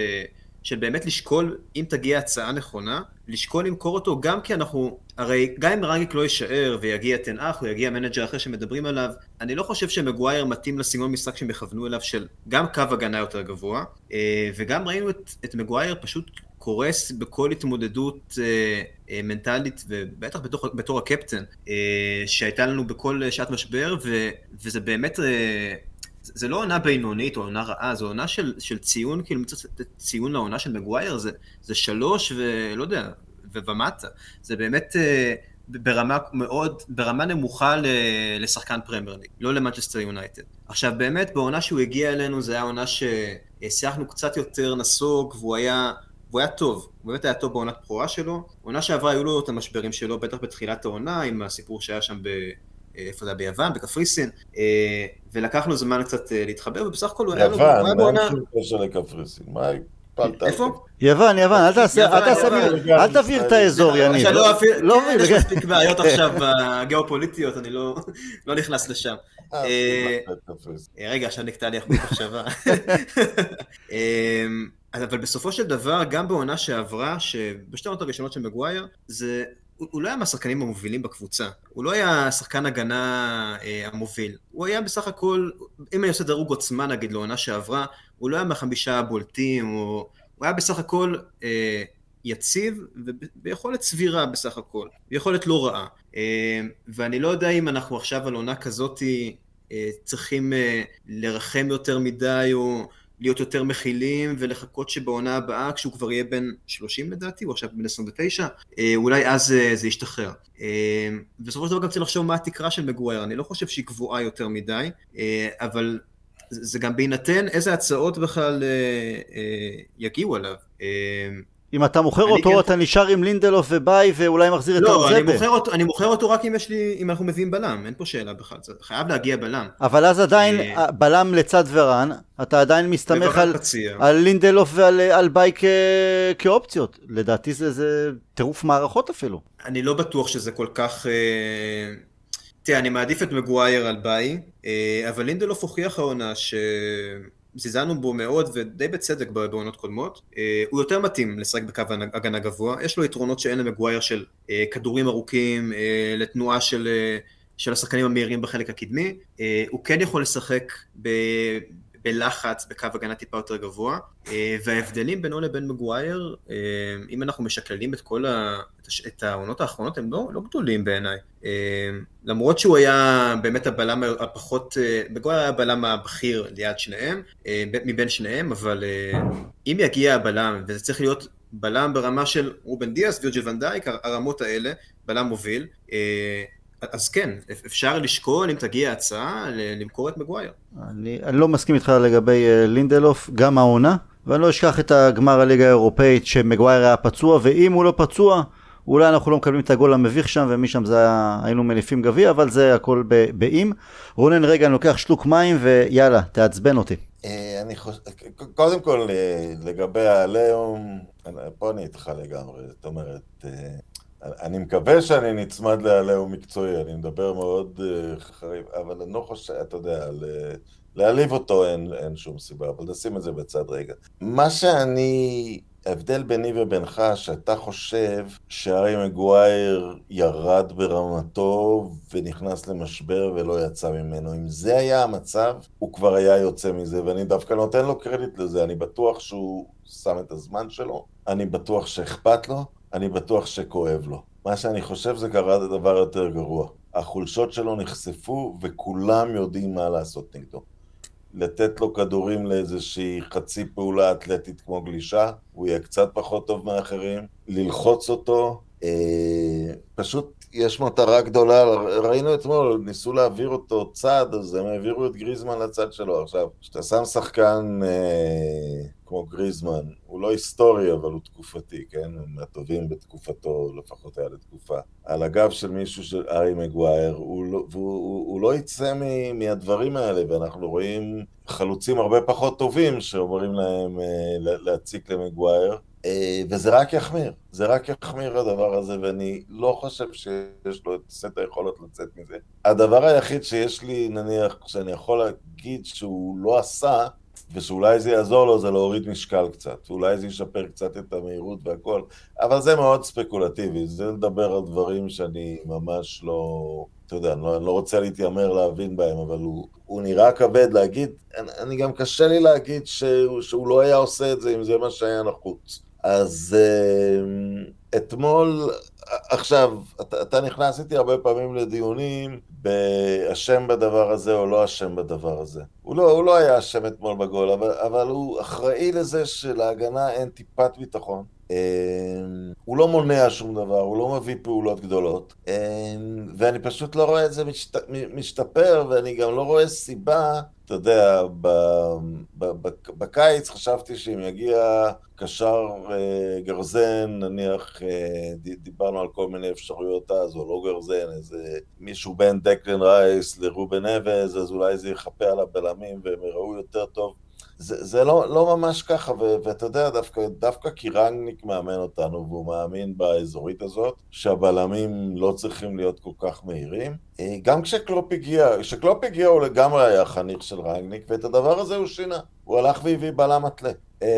S2: של באמת לשקול, אם תגיע הצעה נכונה, לשקול למכור אותו גם כי אנחנו, הרי גם אם רנגניק לא יישאר ויגיע טן האח או יגיע מנג'ר אחר שמדברים עליו, אני לא חושב שמגווייר מתאים לסגנון משחק שהם יכוונו אליו של גם קו הגנה יותר גבוה, אה, וגם ראינו את, את מגווייר פשוט קורס בכל התמודדות אה, אה, מנטלית, ובטח בתור, בתור הקפטן, אה, שהייתה לנו בכל שעת משבר, ו, וזה באמת... אה, זה לא עונה בינונית או עונה רעה, זו עונה של, של ציון, כאילו, לתת ציון לעונה של מגווייר, זה, זה שלוש ולא יודע, ומטה. זה באמת אה, ברמה מאוד, ברמה נמוכה לשחקן פרמייר ליג, לא למנצ'סטר יונייטד. עכשיו, באמת, בעונה שהוא הגיע אלינו, זו הייתה עונה ששיחקנו קצת יותר נסוג, והוא היה... והוא היה טוב, הוא באמת היה טוב בעונת בכורה שלו. עונה שעברה היו לו את המשברים שלו, בטח בתחילת העונה, עם הסיפור שהיה שם ב... איפה זה היה ביוון, בקפריסין, אה, ולקח לו זמן קצת אה, להתחבר, ובסך הכל הוא היה לו...
S3: יוון, מה אין שום קשר לקפריסין? מה
S2: איפה?
S1: יוון, יוון, אל תבעיר את האזור, יניב.
S2: לא, כן, יש מספיק בעיות עכשיו הגיאופוליטיות, אני לא, לא נכנס לשם. אה, רגע, עכשיו נקטע לי החוט מחשבה. אבל בסופו של דבר, גם בעונה שעברה, שבשתי העונות הראשונות של מגווייר, זה הוא לא היה מהשחקנים המובילים בקבוצה, הוא לא היה שחקן הגנה אה, המוביל, הוא היה בסך הכל, אם אני עושה דירוג עוצמה נגיד לעונה שעברה, הוא לא היה מהחמישה הבולטים, הוא, הוא היה בסך הכל אה, יציב וביכולת סבירה בסך הכל, ביכולת לא רעה. אה, ואני לא יודע אם אנחנו עכשיו על עונה כזאתי אה, צריכים אה, לרחם יותר מדי או... להיות יותר מכילים ולחכות שבעונה הבאה, כשהוא כבר יהיה בן 30 לדעתי, הוא עכשיו בן 29, אה, אולי אז אה, זה ישתחרר. אה, בסופו של דבר גם צריך לחשוב מה התקרה של מגווייר, אני לא חושב שהיא גבוהה יותר מדי, אבל זה גם בהינתן איזה הצעות בכלל יגיעו עליו.
S1: אם אתה מוכר אותו, כן... אתה נשאר עם לינדלוף וביי ואולי מחזיר את
S2: לא, אני מוכר, אותו, אני מוכר אותו רק אם יש לי, אם אנחנו מביאים בלם, אין פה שאלה בכלל, זה חייב להגיע בלם.
S1: אבל אז עדיין, אה, בלם לצד ורן, אתה עדיין מסתמך על, על לינדלוף ועל על ביי כ, כאופציות. לדעתי זה, זה טירוף מערכות אפילו.
S2: אני לא בטוח שזה כל כך... אה... תראה, אני מעדיף את מגווייר על ביי, אה, אבל לינדלוף הוכיח העונה ש... זיזנו בו מאוד ודי בצדק בעונות קודמות. אה, הוא יותר מתאים לשחק בקו הגנה גבוה, יש לו יתרונות שאין למגווייר של אה, כדורים ארוכים, אה, לתנועה של, של השחקנים המהירים בחלק הקדמי. הוא כן יכול לשחק ב... בלחץ, בקו הגנה טיפה יותר גבוה, וההבדלים בינו לבין מגווייר, אם אנחנו משקללים את כל ה... את העונות האחרונות, הם לא, לא גדולים בעיניי. למרות שהוא היה באמת הבלם הפחות, מגווייר היה הבלם הבכיר ליד שניהם, מבין שניהם, אבל אם יגיע הבלם, וזה צריך להיות בלם ברמה של רובן דיאס, וירג'ל ונדייק, הרמות האלה, בלם מוביל, אז כן, אפשר לשקול אם תגיע הצעה למכור את מגווייר.
S1: אני, אני לא מסכים איתך לגבי uh, לינדלוף, גם העונה, ואני לא אשכח את הגמר הליגה האירופאית שמגווייר היה פצוע, ואם הוא לא פצוע, אולי אנחנו לא מקבלים את הגול המביך שם, ומשם זה היה, היינו מניפים גביע, אבל זה הכל באם. רונן, רגע, אני לוקח שלוק מים, ויאללה, תעצבן אותי.
S3: אה, אני חושב, קודם כל, אה, לגבי העליהום, פה אני איתך לגמרי, זאת אומרת, אה, אני מקווה שאני נצמד לעליהום מקצועי, אני מדבר מאוד חריף, אבל אני לא חושב, אתה יודע, להעליב אותו אין, אין שום סיבה, אבל נשים את זה בצד רגע. מה שאני ההבדל ביני ובינך, שאתה חושב שארי מגווייר ירד ברמתו ונכנס למשבר ולא יצא ממנו. אם זה היה המצב, הוא כבר היה יוצא מזה, ואני דווקא נותן לו קרדיט לזה. אני בטוח שהוא שם את הזמן שלו, אני בטוח שאכפת לו, אני בטוח שכואב לו. מה שאני חושב זה קרה דבר יותר גרוע. החולשות שלו נחשפו וכולם יודעים מה לעשות נגדו. לתת לו כדורים לאיזושהי חצי פעולה אתלטית כמו גלישה, הוא יהיה קצת פחות טוב מאחרים, ללחוץ אותו, אה, פשוט יש מטרה גדולה, ראינו אתמול, ניסו להעביר אותו צד, אז הם העבירו את גריזמן לצד שלו. עכשיו, כשאתה שם שחקן אה, כמו גריזמן, הוא לא היסטורי, אבל הוא תקופתי, כן? הוא מהטובים בתקופתו, לפחות היה לתקופה. על הגב של מישהו, של ארי מגווייר, הוא, לא, והוא, הוא, הוא לא יצא מ, מהדברים האלה, ואנחנו רואים חלוצים הרבה פחות טובים שאומרים להם אה, להציק למגווייר. אה, וזה רק יחמיר, זה רק יחמיר הדבר הזה, ואני לא חושב שיש לו את סט היכולות לצאת מזה. הדבר היחיד שיש לי, נניח, שאני יכול להגיד שהוא לא עשה, ושאולי זה יעזור לו, זה להוריד משקל קצת. אולי זה ישפר קצת את המהירות והכל, אבל זה מאוד ספקולטיבי, זה לדבר על דברים שאני ממש לא... אתה יודע, אני לא, אני לא רוצה להתיימר להבין בהם, אבל הוא, הוא נראה כבד להגיד, אני, אני גם קשה לי להגיד שהוא, שהוא לא היה עושה את זה אם זה מה שהיה נחוץ. אז uh, אתמול, עכשיו, אתה, אתה נכנס איתי הרבה פעמים לדיונים באשם בדבר הזה או לא אשם בדבר הזה. הוא לא, הוא לא היה אשם אתמול בגול, אבל, אבל הוא אחראי לזה שלהגנה אין טיפת ביטחון. Um, הוא לא מונע שום דבר, הוא לא מביא פעולות גדולות, um, ואני פשוט לא רואה את זה משת, משתפר, ואני גם לא רואה סיבה אתה יודע, ב, ב, בקיץ חשבתי שאם יגיע קשר אה, גרזן, נניח אה, דיברנו על כל מיני אפשרויות אז, או לא גרזן, איזה מישהו בין דקלן רייס לרובן אבז, אז אולי זה יכפה על הבלמים והם יראו יותר טוב. זה, זה לא, לא ממש ככה, ו, ואתה יודע, דווקא, דווקא כי רנגניק מאמן אותנו, והוא מאמין באזורית הזאת, שהבלמים לא צריכים להיות כל כך מהירים. אה, גם כשקלופ הגיע, כשקלופ הגיע הוא לגמרי היה חניך של רנגניק, ואת הדבר הזה הוא שינה. הוא הלך והביא בלם אתלה. אה,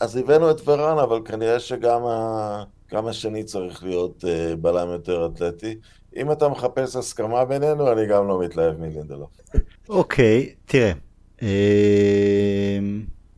S3: אז הבאנו את ורן, אבל כנראה שגם ה... גם השני צריך להיות uh, בלם יותר אתלטי. אם אתה מחפש הסכמה בינינו, אני גם לא מתלהב מלינדלוף.
S1: אוקיי, okay, תראה, אמ,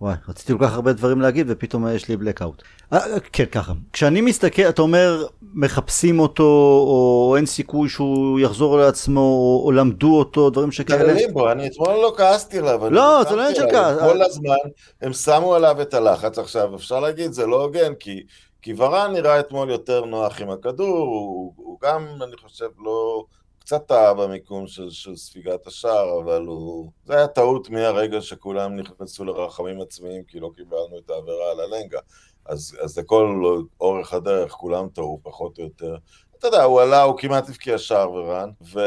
S1: וואי, רציתי כל כך הרבה דברים להגיד ופתאום יש לי בלקאוט. אה, כן, ככה. כשאני מסתכל, אתה אומר, מחפשים אותו, או אין סיכוי שהוא יחזור לעצמו, או, או למדו אותו, דברים שכאלה.
S3: לימבו, אני אתמול לא כעסתי עליו.
S1: לא, זה לא עניין של כעס.
S3: כל הזמן הם שמו עליו את הלחץ. עכשיו, אפשר להגיד, זה לא הוגן, כי... כי ורן נראה אתמול יותר נוח עם הכדור, הוא, הוא גם, אני חושב, לא... קצת טעה במיקום של, של ספיגת השער, אבל הוא... זה היה טעות מהרגע שכולם נכנסו לרחמים עצמיים, כי לא קיבלנו את העבירה על הלנגה. אז, אז לכל אורך הדרך כולם טעו, פחות או יותר. אתה יודע, הוא עלה, הוא כמעט הבקיע שער ורן, ו...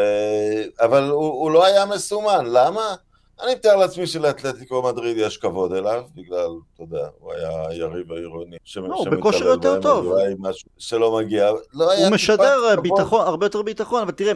S3: אבל הוא, הוא לא היה מסומן, למה? אני מתאר לעצמי שלאתלטיקו מדריד יש כבוד אליו, בגלל, אתה יודע, הוא היה היריב העירוני.
S1: לא, הוא בכושר יותר טוב.
S3: משהו שלא מגיע.
S1: לא הוא משדר ביטחון, הרבה יותר ביטחון, אבל תראה,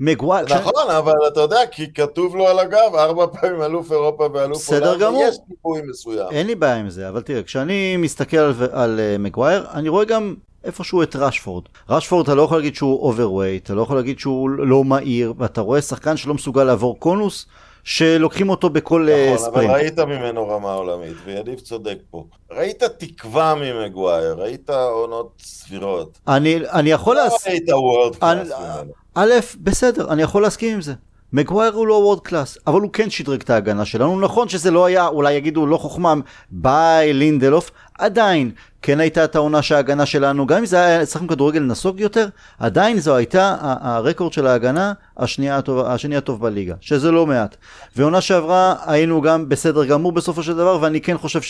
S1: מגווייר...
S3: נכון, אבל אתה יודע, כי כתוב לו על הגב, ארבע פעמים אלוף אירופה ואלוף
S1: עולם, בסדר גמור.
S3: ויש טיפוי מסוים.
S1: אין לי בעיה עם זה, אבל תראה, כשאני מסתכל על, על אה, מגווייר, אני רואה גם איפשהו את ראשפורד. ראשפורד אתה לא יכול להגיד שהוא overweight, אתה לא יכול להגיד שהוא לא מהיר, ואתה רואה שחקן שלא מסוגל לעבור קונוס. שלוקחים אותו בכל
S3: נכון, ספרינט. נכון, אבל ראית ממנו רמה עולמית, ויניב צודק פה. ראית תקווה ממגווייר, ראית עונות סבירות.
S1: אני, אני יכול...
S3: לא להס... ראית world class
S1: ממנו. א', בסדר, אני יכול להסכים עם זה. מגווייר הוא לא world class, אבל הוא כן שדרג את ההגנה שלנו. נכון שזה לא היה, אולי יגידו לא חוכמה, ביי לינדלוף, עדיין, כן הייתה את העונה שההגנה שלנו, גם אם זה היה שחקנו כדורגל נסוג יותר, עדיין זו הייתה הרקורד של ההגנה השני הטוב, השני הטוב בליגה, שזה לא מעט. ועונה שעברה היינו גם בסדר גמור בסופו של דבר, ואני כן חושב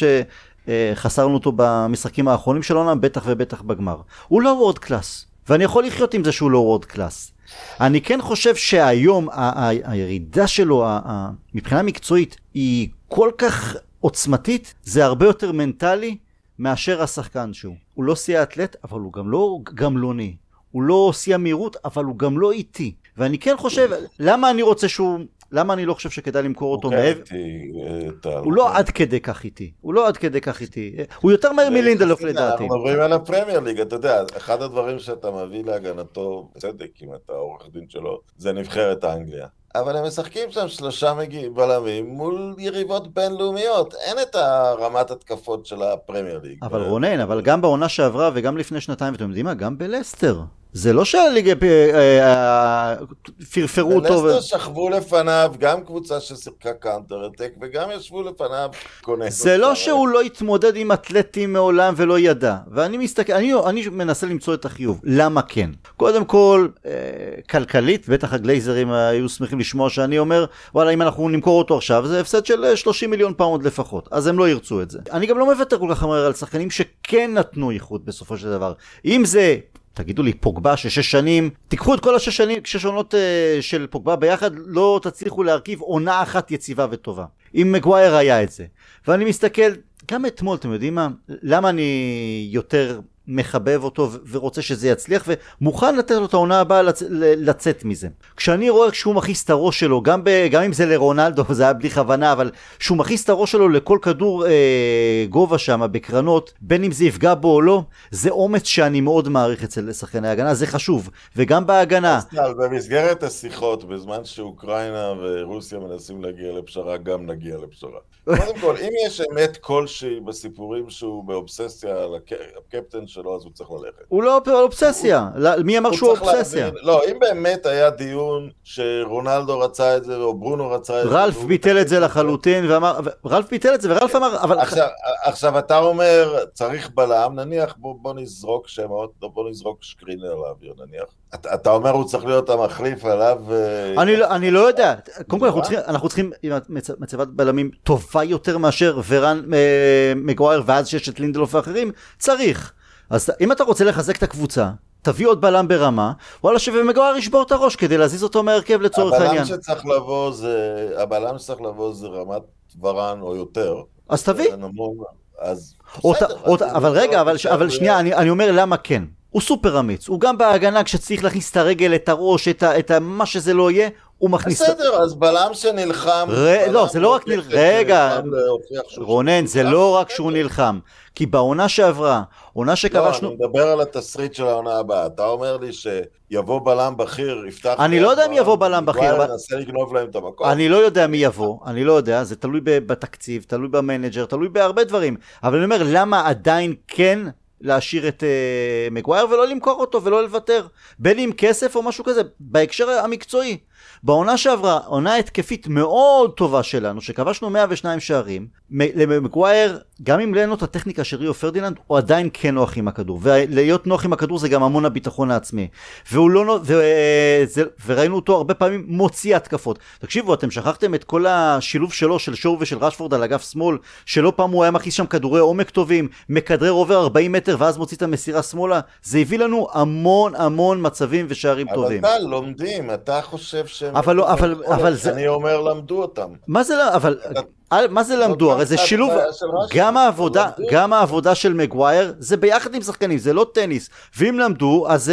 S1: אה, חסרנו אותו במשחקים האחרונים של העונה, בטח ובטח בגמר. הוא לא world class, ואני יכול לחיות עם זה שהוא לא world class. אני כן חושב שהיום ה- ה- הירידה שלו ה- ה- מבחינה מקצועית היא כל כך עוצמתית, זה הרבה יותר מנטלי מאשר השחקן שהוא. הוא לא שיא האתלט, אבל הוא גם לא גמלוני. הוא לא שיא המהירות, אבל הוא גם לא איטי. ואני כן חושב, למה אני רוצה שהוא... למה אני לא חושב שכדאי למכור אותו
S3: כן,
S1: מעבר?
S3: איתי, אה, טל.
S1: הוא לא עד כדי כך איטי. הוא לא עד כדי כך איטי. הוא יותר מהר מלינדלוף לדעתי.
S3: אנחנו מדברים על הפרמייר ליג, אתה יודע, אחד הדברים שאתה מביא להגנתו, בצדק, אם אתה עורך דין שלו, זה נבחרת האנגליה. אבל הם משחקים שם שלושה מגיע- בלמים מול יריבות בינלאומיות. אין את הרמת התקפות של הפרמייר ליג.
S1: אבל רונן, אבל גם בעונה שעברה וגם לפני שנתיים, ואתם יודעים מה? גם בלסטר. זה לא שהליגה אה, אה, פרפרו אותו.
S3: בלסטר שכבו לפניו גם קבוצה ששיחקה counter attack, וגם ישבו לפניו קונקו.
S1: זה לא שהוא לא התמודד עם אתלטים מעולם ולא ידע. ואני מסתכל, אני, אני מנסה למצוא את החיוב. למה כן? קודם כל, אה, כלכלית, בטח הגלייזרים היו שמחים לשמוע שאני אומר, וואלה, אם אנחנו נמכור אותו עכשיו, זה הפסד של אה, 30 מיליון פאונד לפחות. אז הם לא ירצו את זה. אני גם לא מוותר כל כך מהר על שחקנים שכן נתנו איכות בסופו של דבר. אם זה... תגידו לי, פוגבה ששש שנים, תיקחו את כל השש שנים, שש עונות uh, של פוגבה ביחד, לא תצליחו להרכיב עונה אחת יציבה וטובה. אם מגווייר היה את זה. ואני מסתכל, גם אתמול, אתם יודעים מה? למה אני יותר מחבב אותו ורוצה שזה יצליח ומוכן לתת לו את העונה הבאה לצ- לצאת מזה. כשאני רואה שהוא מכניס את הראש שלו, גם, ב- גם אם זה לרונלדו, זה היה בלי כוונה, אבל שהוא מכניס את הראש שלו לכל כדור אה, גובה שם בקרנות, בין אם זה יפגע בו או לא, זה אומץ שאני מאוד מעריך אצל שחקני ההגנה, זה חשוב. וגם בהגנה,
S3: אז טל, במסגרת השיחות, בזמן שאוקראינה ורוסיה מנסים להגיע לפשרה, גם נגיע לפשרה. קודם כל, אם יש אמת כלשהי בסיפורים שהוא באובססיה על הק- הקפטן שלו, אז הוא צריך ללכת.
S1: הוא לא אובססיה. מי אמר
S3: הוא
S1: שהוא אובססיה?
S3: לא, אם באמת היה דיון שרונלדו רצה את זה, או ברונו רצה את זה...
S1: רלף ביטל את זה לחלוטין, ואמר, רלף ביטל את זה, ורלף אמר.
S3: עכשיו, אתה אומר, צריך בלם, נניח בוא, נזרוק שמות, לא, בוא נזרוק שקרינר לאוויר נניח. אתה, אומר הוא צריך להיות המחליף עליו... אה,
S1: אני לא, אני לא יודע, קודם כל אנחנו? צריכים, מצבת בלמים טובה יותר מאשר ורן אה, מגווייר ואז שיש את לינדלוף ואחרים, צריך. אז אם אתה רוצה לחזק את הקבוצה, תביא עוד בלם ברמה, וואלה שמגווייר ישבור את הראש כדי להזיז אותו מהרכב לצורך העניין.
S3: הבלם שצריך לבוא זה, הבלם שצריך לבוא זה רמת ורן או יותר.
S1: אז תביא.
S3: אז בסדר,
S1: אבל
S3: זה
S1: רגע,
S3: לא-
S1: אבל, אבל
S3: זה-
S1: שנייה, אני, אני אומר למה כן. הוא סופר אמיץ, הוא גם בהגנה כשצריך להכניס את הרגל, את הראש, את, ה, את ה, מה שזה לא יהיה, הוא מכניס...
S3: בסדר, אז בלם שנלחם...
S1: ר-
S3: בלם
S1: לא, זה לא רק נל-
S3: שנלחם
S1: רגע, רונן, זה
S3: נלחם,
S1: לא רק. שהוא נלחם, כי בעונה שעברה, עונה
S3: לא,
S1: שכבשנו...
S3: אני מדבר על התסריט של העונה הבאה. אתה אומר לי שיבוא בלם בכיר, יפתח...
S1: אני לא יודע אם יבוא בלם בכיר,
S3: אבל... ינסה לגנוב להם את המקום.
S1: אני לא יודע מי יבוא, אני לא יודע, זה תלוי בתקציב, תלוי במנג'ר, תלוי בהרבה דברים. אבל אני אומר, למה עדיין כן להשאיר את uh, מגווייר ולא למכור אותו ולא לוותר? בין אם כסף או משהו כזה, בהקשר המקצועי. בעונה שעברה, עונה התקפית מאוד טובה שלנו, שכבשנו 102 שערים, למגווייר, גם אם אין לו את הטכניקה של ריו פרדיננד, הוא עדיין כן נוח עם הכדור. ולהיות נוח עם הכדור זה גם המון הביטחון העצמי. והוא לא, ו, זה, וראינו אותו הרבה פעמים מוציא התקפות. תקשיבו, אתם שכחתם את כל השילוב שלו, של שואו ושל רשפורד על אגף שמאל, שלא פעם הוא היה מכניס שם כדורי עומק טובים, מכדרר עובר 40 מטר ואז מוציא את המסירה שמאלה. זה הביא לנו המון המון מצבים ושערים טובים.
S3: אבל טל, לומדים, אתה חושב שהם...
S1: אבל לא, אבל- אבל זה-
S3: אני אומר, למדו אותם.
S1: מה זה, לא- אבל, מה זה למדו? הרי זה שילוב, גם העבודה. גם העבודה של מגווייר, זה ביחד עם שחקנים, זה לא טניס. ואם למדו, אז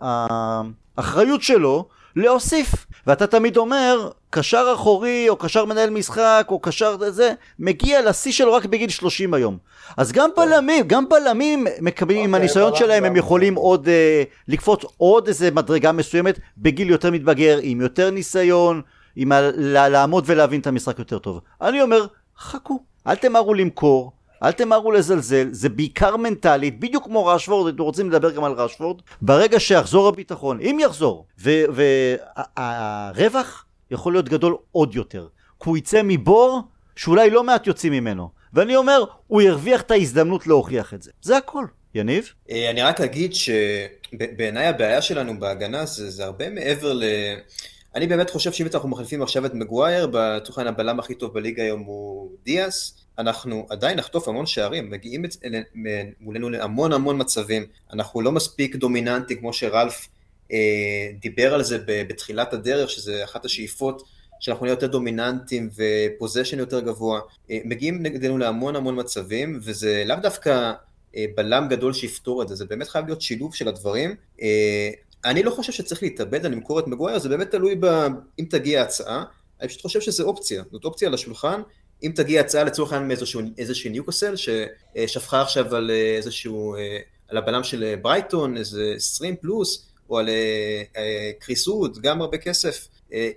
S1: האחריות שלו להוסיף. ואתה תמיד אומר, קשר אחורי, או קשר מנהל משחק, או קשר זה, מגיע לשיא שלו רק בגיל 30 היום. אז גם בלמים, גם בלמים מקבלים, עם
S3: אוקיי,
S1: הניסיון שלהם. הם יכולים עוד אה, לקפוץ עוד איזה מדרגה מסוימת, בגיל יותר מתבגר, עם יותר ניסיון. עם ה- לעמוד ולהבין את המשחק יותר טוב. אני אומר, חכו, אל תמהרו למכור, אל תמהרו לזלזל, זה בעיקר מנטלית, בדיוק כמו רשוורד, אתם רוצים לדבר גם על רשוורד, ברגע שיחזור הביטחון, אם יחזור, והרווח יכול להיות גדול עוד יותר, כי הוא יצא מבור שאולי לא מעט יוצאים ממנו, ואני אומר, הוא ירוויח את ההזדמנות להוכיח את זה, זה הכל. יניב?
S2: אה, אני רק אגיד שבעיניי הבעיה שלנו בהגנה זה, זה הרבה מעבר ל... אני באמת חושב שאם אנחנו מחליפים עכשיו את מגווייר, בתוכן הבלם הכי טוב בליגה היום הוא דיאס, אנחנו עדיין נחטוף המון שערים, מגיעים מולנו להמון המון מצבים, אנחנו לא מספיק דומיננטי כמו שרלף אה, דיבר על זה בתחילת הדרך, שזה אחת השאיפות שאנחנו נהיה יותר דומיננטיים ופוזיישן יותר גבוה, אה, מגיעים נגדנו להמון המון מצבים, וזה לאו דווקא אה, בלם גדול שיפתור את זה, זה באמת חייב להיות שילוב של הדברים. אה, אני לא חושב שצריך להתאבד על למכור את מגווייר, זה באמת תלוי ב... אם תגיע הצעה, אני פשוט חושב שזה אופציה, זאת אופציה על השולחן, אם תגיע הצעה לצורך העניין מאיזשהו ניוקוסל, ששפכה עכשיו על איזשהו, על הבלם של ברייטון, איזה 20 פלוס, או על קריסות, גם הרבה כסף,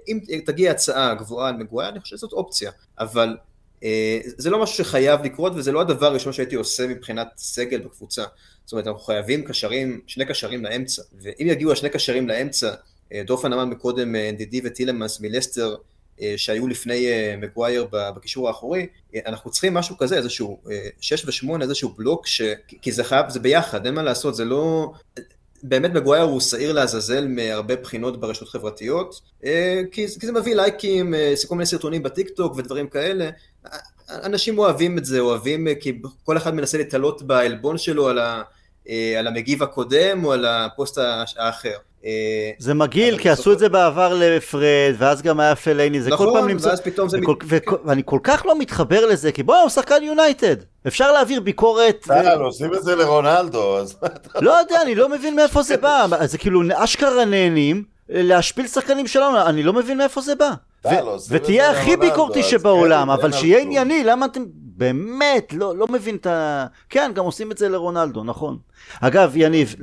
S2: אם תגיע הצעה גבוהה על מגווייר, אני חושב שזאת אופציה, אבל אה, זה לא משהו שחייב לקרות וזה לא הדבר הראשון שהייתי עושה מבחינת סגל בקבוצה. זאת אומרת, אנחנו חייבים קשרים, שני קשרים לאמצע, ואם יגיעו השני קשרים לאמצע, אה, דורפן אמר מקודם אה, דידי וטילמאס מלסטר, שהיו לפני מגווייר בקישור האחורי, אנחנו צריכים משהו כזה, איזשהו 6 ו-8, איזשהו בלוק, ש... כי זה חייב, זה ביחד, אין מה לעשות, זה לא... באמת מגווייר הוא שעיר לעזאזל מהרבה בחינות ברשתות חברתיות, כי, זה מביא לייקים, כל מיני סרטונים בטיק טוק ודברים כאלה, אנשים אוהבים את זה, אוהבים, כי כל אחד מנסה לתלות בעלבון שלו אה, על המגיב הקודם או על הפוסט האחר.
S1: אה, זה מגעיל, כי עשו את זה בעבר לפרד, ואז גם היה פלייני, זה
S2: נכון,
S1: כל פעם נמצא...
S2: ואז פתאום זה... וכל.
S1: ו... ואני כל כך לא מתחבר לזה, כי בואי, הוא שחקן יונייטד. אפשר להעביר ביקורת...
S3: ו... עושים את זה לרונלדו, אז...
S1: לא יודע, אני לא מבין מאיפה זה בא. זה כאילו אשכרה נהנים להשפיל שחקנים שלנו, אני לא מבין מאיפה זה בא. ותהיה הכי ביקורתי שבעולם, אבל שיהיה ענייני, למה אתם באמת לא, לא מבין את ה... כן, גם עושים את זה לרונלדו, נכון. אגב, יניב,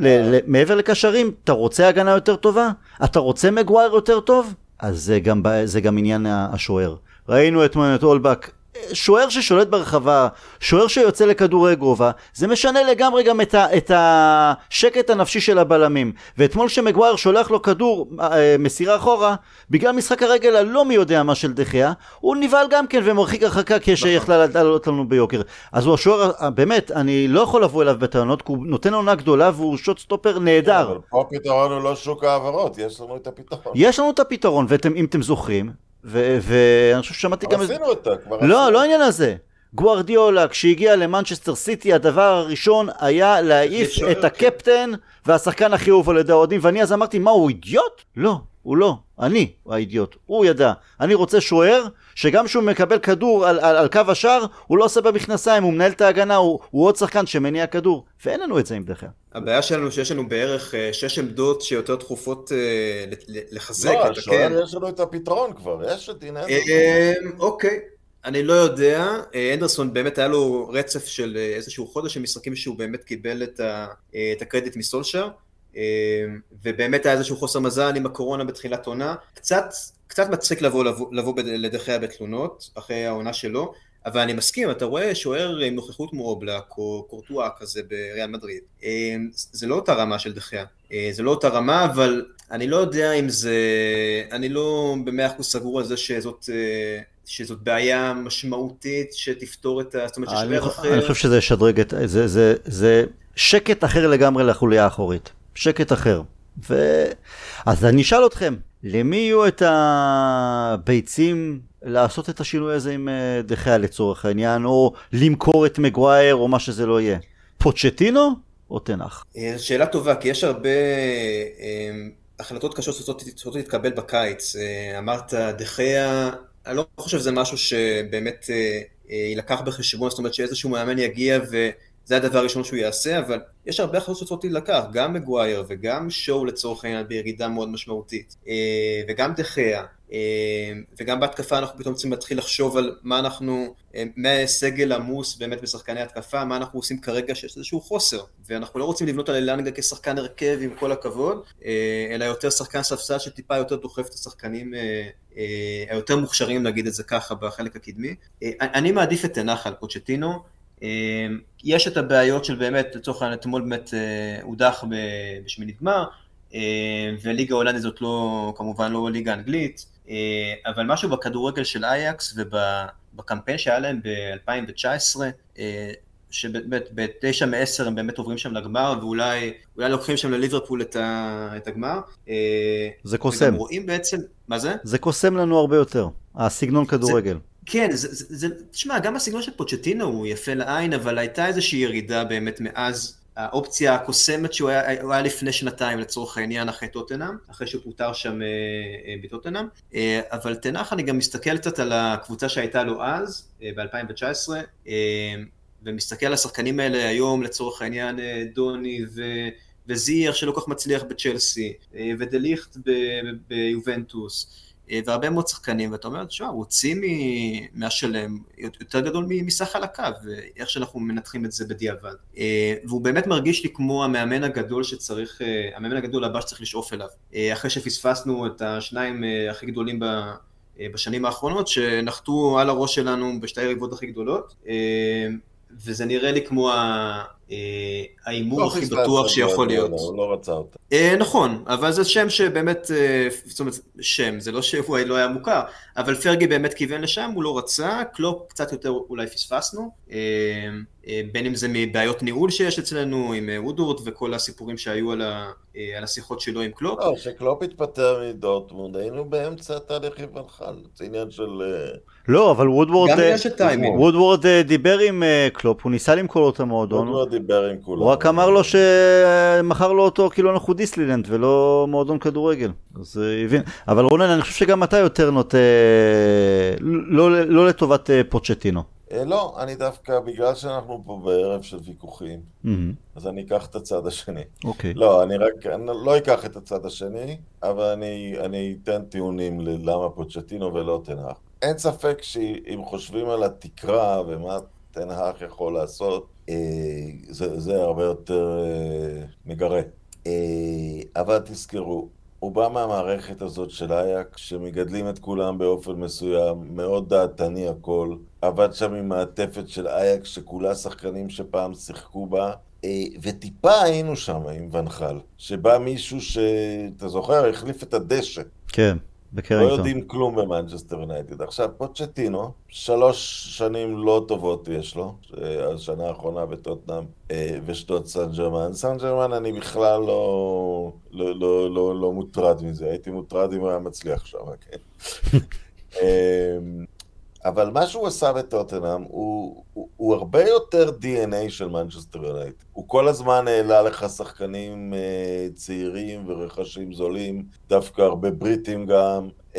S1: מעבר לקשרים, אתה רוצה הגנה יותר טובה? אתה רוצה מגווייר יותר טוב? אז זה גם, זה גם עניין השוער. ראינו את אולבק שוער ששולט ברחבה, שוער שיוצא לכדורי גובה, זה משנה לגמרי גם את, ה, את השקט הנפשי של הבלמים. ואתמול שמגווייר שולח לו כדור אה, מסירה אחורה, בגלל משחק הרגל הלא מי יודע מה של דחייה, הוא נבהל גם כן ומרחיק הרחקה כשיכלה נכון. לעלות לנו ביוקר. אז הוא השוער, אה, באמת, אני לא יכול לבוא אליו בטענות, כי הוא נותן עונה גדולה והוא שוט סטופר נהדר.
S3: פה הפתרון הוא לא שוק העברות, יש לנו את הפתרון.
S1: יש לנו את הפתרון, ואם אתם זוכרים, ואני חושב ששמעתי גם...
S3: עשינו אותה, כבר
S1: לא, לא העניין הזה. גוארדיולה, כשהגיע למנצ'סטר סיטי, הדבר הראשון היה להעיף את הקפטן והשחקן הכי אהוב על ידי האוהדים, ואני אז אמרתי, מה, הוא אידיוט? לא, הוא לא. אני האידיוט. הוא ידע. אני רוצה שוער, שגם כשהוא מקבל כדור על, על, על קו השער, הוא לא עושה במכנסיים, הוא מנהל את ההגנה, הוא, הוא עוד שחקן שמניע כדור. ואין לנו את זה עם דחיה.
S2: הבעיה שלנו שיש לנו בערך אה, שש עמדות שיותר דחופות אה, לחזק.
S3: לא, השוער יש לנו את הפתרון כבר, יש את דין
S2: אה, אוקיי. אני לא יודע, אנדרסון באמת היה לו רצף של איזשהו חודש של משחקים שהוא באמת קיבל את, ה, את הקרדיט מסולשר, ובאמת היה איזשהו חוסר מזל עם הקורונה בתחילת עונה, קצת, קצת מצחיק לבוא, לבוא, לבוא לדחיה בתלונות אחרי העונה שלו, אבל אני מסכים, אתה רואה שוער עם נוכחות כמו אובלק או קורטואה כזה בריאל מדריד, זה לא אותה רמה של דחיה, זה לא אותה רמה, אבל אני לא יודע אם זה, אני לא במאה אחוז סגור על זה שזאת שזאת בעיה משמעותית שתפתור את ה... זאת אומרת ששוער אחר...
S1: אני חושב שזה ישדרג את... זה, זה, זה שקט אחר לגמרי לחוליה האחורית. שקט אחר. ו... אז אני אשאל אתכם, למי יהיו את הביצים לעשות את השינוי הזה עם אה, דחיה לצורך העניין, או למכור את מגווייר, או מה שזה לא יהיה? פוצ'טינו או תנח?
S2: אה, שאלה טובה, כי יש הרבה אה, החלטות קשות שצריכות להתקבל בקיץ. אמרת דחיה, אני לא חושב שזה משהו שבאמת יילקח בחשבון, זאת אומרת שאיזשהו מאמן יגיע ו... זה הדבר הראשון שהוא יעשה, אבל יש הרבה החלטות שצריכות להילקח, גם מגווייר וגם שואו לצורך העניין בירידה מאוד משמעותית, אה, וגם דחיה, אה, וגם בהתקפה אנחנו פתאום צריכים להתחיל לחשוב על מה אנחנו, אה, מהסגל עמוס באמת בשחקני התקפה, מה אנחנו עושים כרגע שיש איזשהו חוסר, ואנחנו לא רוצים לבנות על אלנגה כשחקן הרכב עם כל הכבוד, אלא יותר שחקן ספסל שטיפה יותר דוחף את השחקנים היותר מוכשרים, נגיד את זה ככה, בחלק הקדמי. אני מעדיף את תנח על פוצ'טינו, יש את הבעיות של באמת, לצורך העניין, אתמול באמת אה, הודח בשמינית גמר, אמ, וליגה הולנדית זאת לא, כמובן לא ליגה אנגלית, אה, אבל משהו בכדורגל של אייקס ובקמפיין שהיה להם ב-2019, אה, שבאמת בתשע מעשר הם באמת עוברים שם לגמר, ואולי לוקחים שם לליברפול את, ה, את הגמר.
S1: זה קוסם.
S2: וגם רואים בעצם, מה זה?
S1: זה קוסם לנו הרבה יותר, הסגנון כדורגל. זה,
S2: כן, זה, זה, זה, תשמע, גם הסגנון של פוצ'טינו הוא יפה לעין, אבל הייתה איזושהי ירידה באמת מאז האופציה הקוסמת שהוא היה, היה לפני שנתיים לצורך העניין אחרי טוטנאם, אחרי שהוא פוטר שם אה, אה, בטוטנאם, אה, אבל תנח אני גם מסתכל קצת על הקבוצה שהייתה לו אז, אה, ב-2019, אה, ומסתכל על השחקנים האלה היום לצורך העניין אה, דוני ו... וזייר שלא כל כך מצליח בצ'לסי, אה, ודליכט ביובנטוס. אה, והרבה מאוד שחקנים, ואתה אומר, תשמע, הוציא מהשלם יותר גדול מסך על הקו, ואיך שאנחנו מנתחים את זה בדיעבד. אה, והוא באמת מרגיש לי כמו המאמן הגדול שצריך, אה, המאמן הגדול הבא שצריך לשאוף אליו. אחרי שפספסנו את השניים הכי גדולים בשנים האחרונות, שנחתו על הראש שלנו בשתי היריבות הכי גדלות, וזה נראה לי כמו אה, ההימור הכי בטוח שיכול להיות.
S3: הוא לא רצה אותה.
S2: אה, נכון, אבל זה שם שבאמת, אה, זאת אומרת, שם, זה לא שהוא לא היה מוכר, אבל פרגי באמת כיוון לשם, הוא לא רצה, קלופ קצת יותר אולי פספסנו, בין אם זה מבעיות ניהול שיש אצלנו עם וודוורד וכל הסיפורים שהיו על, השיחות שלו עם קלופ.
S3: לא, כשקלופ התפטר מדורטמונד, היינו באמצע תהליך עם זה עניין של...
S1: לא, אבל וודוורד, וודוורד דיבר עם קלופ, הוא ניסה למכור לו את המועדון.
S3: דיבר עם כולם.
S1: הוא רק אמר לו שמכר לו אותו כאילו אנחנו דיסנילנד ולא מועדון כדורגל. אז אה, הבין. אבל רונן, אני חושב שגם אתה יותר נוטה, לא, לא לטובת אה, פוצ'טינו.
S3: אה, לא, אני דווקא, בגלל שאנחנו פה בערב של ויכוחים, mm-hmm. אז אני אקח את הצד השני.
S1: אוקיי. Okay.
S3: לא, אני רק, אני לא אקח את הצד השני, אבל אני, אני אתן טיעונים ללמה פוצ'טינו ולא תנח. אין ספק שאם חושבים על התקרה ומה תנהך יכול לעשות, אה, זה, זה הרבה יותר אה, מגרה. אה, אבל תזכרו, הוא בא מהמערכת הזאת של אייק, שמגדלים את כולם באופן מסוים, מאוד דעתני הכל. עבד שם עם מעטפת של אייק, שכולה שחקנים שפעם שיחקו בה. וטיפה היינו שם עם ואן חאל, שבא מישהו שאתה זוכר, החליף את הדשא.
S1: כן. בקרינגטון.
S3: לא יודעים כלום במנצ'סטר יונייטד. עכשיו, פוצ'טינו, שלוש שנים לא טובות יש לו, השנה האחרונה בטוטנאם אה, ושנות סן ג'רמן. סן ג'רמן אני בכלל לא, לא, לא, לא, לא מוטרד מזה, הייתי מוטרד אם הוא היה מצליח שם, כן. אבל מה שהוא עשה בטוטנאם הוא, הוא, הוא הרבה יותר DNA של מנצ'סטר יונייטד. הוא כל הזמן העלה לך שחקנים uh, צעירים ורכשים זולים, דווקא הרבה בריטים גם, uh,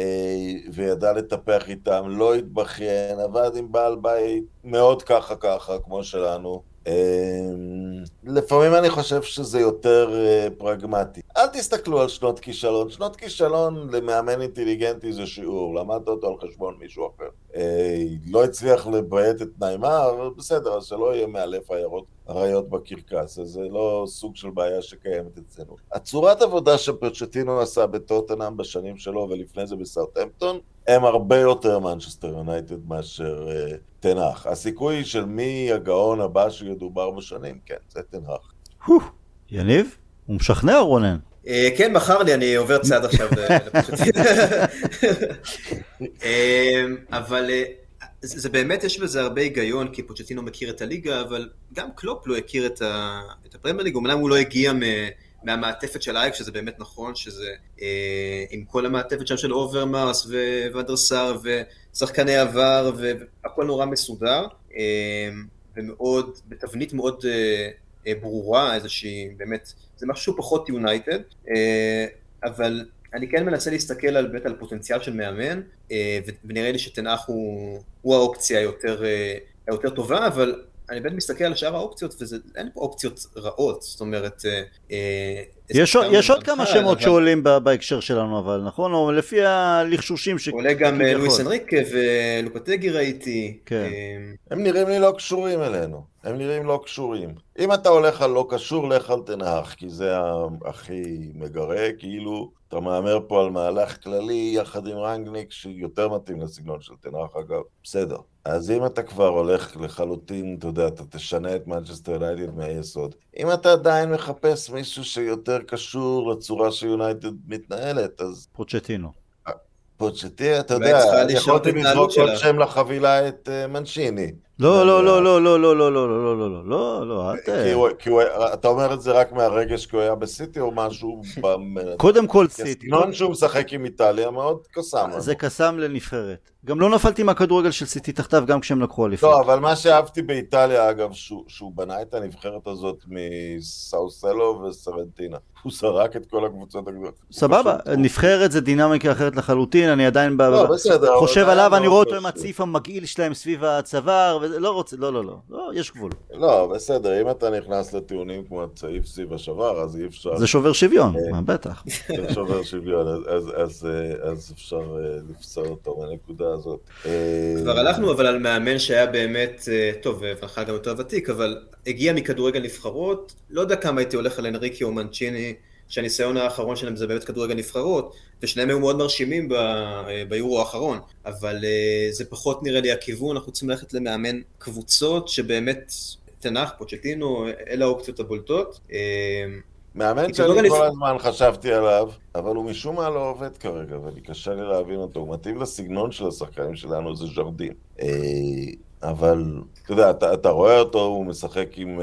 S3: וידע לטפח איתם, לא התבכיין, עבד עם בעל בית מאוד ככה ככה, כמו שלנו. אמ, לפעמים אני חושב שזה יותר אה, פרגמטי. אל תסתכלו על שנות כישלון. שנות כישלון למאמן אינטליגנטי זה שיעור, למדת אותו על חשבון מישהו אחר. אה, לא הצליח לביית את נעימה, בסדר, אז שלא יהיה מאלף עיירות אריות בקרקס, אז זה לא סוג של בעיה שקיימת אצלנו. הצורת עבודה שפרצ'טינו עשה בטוטנאם בשנים שלו ולפני זה בסאוטהמפטון, הם הרבה יותר מנצ'סטר יונייטד מאשר uh, טן האח. הסיכוי של מי הגאון הבא שידובר בשנים, כן, זה טן האח.
S1: יניב? הוא משכנע רונן.
S2: אה, כן, מכר לי, אני עובר צעד עכשיו לפוצ'טינו. אה, אבל זה באמת, יש בזה הרבה היגיון, כי פוצ'טינו מכיר את הליגה, אבל גם קלופ לא הכיר את, את הפרמייר ליג, אמנם הוא לא הגיע מ, מהמעטפת של אייאקס, שזה באמת נכון, שזה אה, עם כל המעטפת שם של אוברמארס ודרסר ושחקני עבר, והכל נורא מסודר, אה, ומאוד, בתבנית מאוד אה, אה, ברורה, איזושהי, באמת, זה משהו פחות יונייטד, אה, אבל אני כן מנסה להסתכל על, באמת על פוטנציאל של מאמן, אה, ונראה לי שטן האח הוא, הוא האופציה היותר, אה, היותר טובה, אבל אני באמת מסתכל על שאר האופציות, ואין פה אופציות רעות, זאת אומרת...
S1: אה, יש, יש עוד כמה שמות אבל... שעולים בהקשר שלנו, אבל נכון? או לפי הלחשושים
S2: ש... עולה גם לואיס אנריקה ולוקטגי ראיתי.
S3: כן. הם נראים לי לא קשורים אלינו. הם נראים לא קשורים. אם אתה הולך על לא קשור, לך על תנח, כי זה הכי מגרה, כאילו אתה מהמר פה על מהלך כללי יחד עם רנגניק, שיותר מתאים לסגנון של תנח אגב, בסדר. אז אם אתה כבר הולך לחלוטין, אתה יודע, אתה תשנה את מנצ'סטר יונייטד מהיסוד. אם אתה עדיין מחפש מישהו שיותר קשור לצורה שיונייטד מתנהלת, אז...
S1: פוצ'טינו.
S3: פוצ'טינו, אתה יודע, יכולתי לזרוק עוד שם לחבילה את uh, מנשיני.
S1: לא, לא, לא, לא, לא, לא, לא, לא, לא, לא, לא, לא, לא, אל ת...
S3: כי אתה אומר את זה רק מהרגש כי הוא היה בסיטי או משהו?
S1: קודם כל סיטי.
S3: הסגנון שהוא משחק עם איטליה מאוד קסם.
S1: זה קסם לנפארת. גם לא נפלתי מהכדורגל של סיטי תחתיו גם כשהם לקחו אליפות.
S3: לא, אבל מה שאהבתי באיטליה, אגב, שהוא, בנה את הנבחרת הזאת מסאוסלו וסרנטינה. הוא זרק את כל הקבוצות הגדולות.
S1: סבבה, נבחרת זה דינמיקה אחרת לחלוטין, אני עדיין
S3: לא,
S1: חושב עליו, אני רואה אותו עם. הצעיף המגעיל שלהם סביב הצוואר, ולא רוצה, לא, לא, לא, לא, יש גבול.
S3: לא, בסדר, אם אתה נכנס לטיעונים כמו הצעיף סביב השבר, אז אי אפשר.
S1: זה שובר שוויון,
S3: אה.
S1: מה, בטח.
S3: זה שובר שוויון, אז, אז, אז, אה, אפשר אה, לפסול אותו מהנקודה הזאת.
S2: כבר הלכנו אבל על מאמן שהיה באמת, טוב, ובכלל גם יותר ותיק, אבל הגיע מכדורגל נבחרות, לא יודע כמה הייתי הולך על אנריקי או מנצ'יני, שהניסיון האחרון שלהם זה באמת כדורגל נבחרות, ושניהם היו מאוד מרשימים אה, ביורו האחרון, אבל אה, זה פחות נראה לי הכיוון, אנחנו צריכים ללכת למאמן קבוצות שבאמת, תנח, פוצ'טינו, אלה האופציות הבולטות. אה,
S3: מאמן שאני כל
S2: לפ-
S3: הזמן חשבתי עליו, אבל הוא משום מה לא עובד כרגע, ואני קשה לי להבין אותו. הוא מתאים לסגנון של השחקנים שלנו, זה ז'רדין. אבל, אתה יודע, אתה, אתה רואה אותו, הוא משחק עם...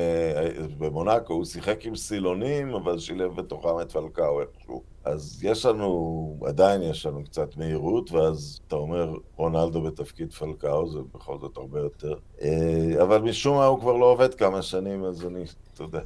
S3: במונאקו, הוא שיחק עם סילונים, אבל שילב בתוכם את פלקאו איכשהו. אז יש לנו, עדיין יש לנו קצת מהירות, ואז אתה אומר, רונלדו בתפקיד פלקאו, זה בכל זאת הרבה יותר. אה, אבל משום מה הוא כבר לא עובד כמה שנים, אז אני, אתה יודע,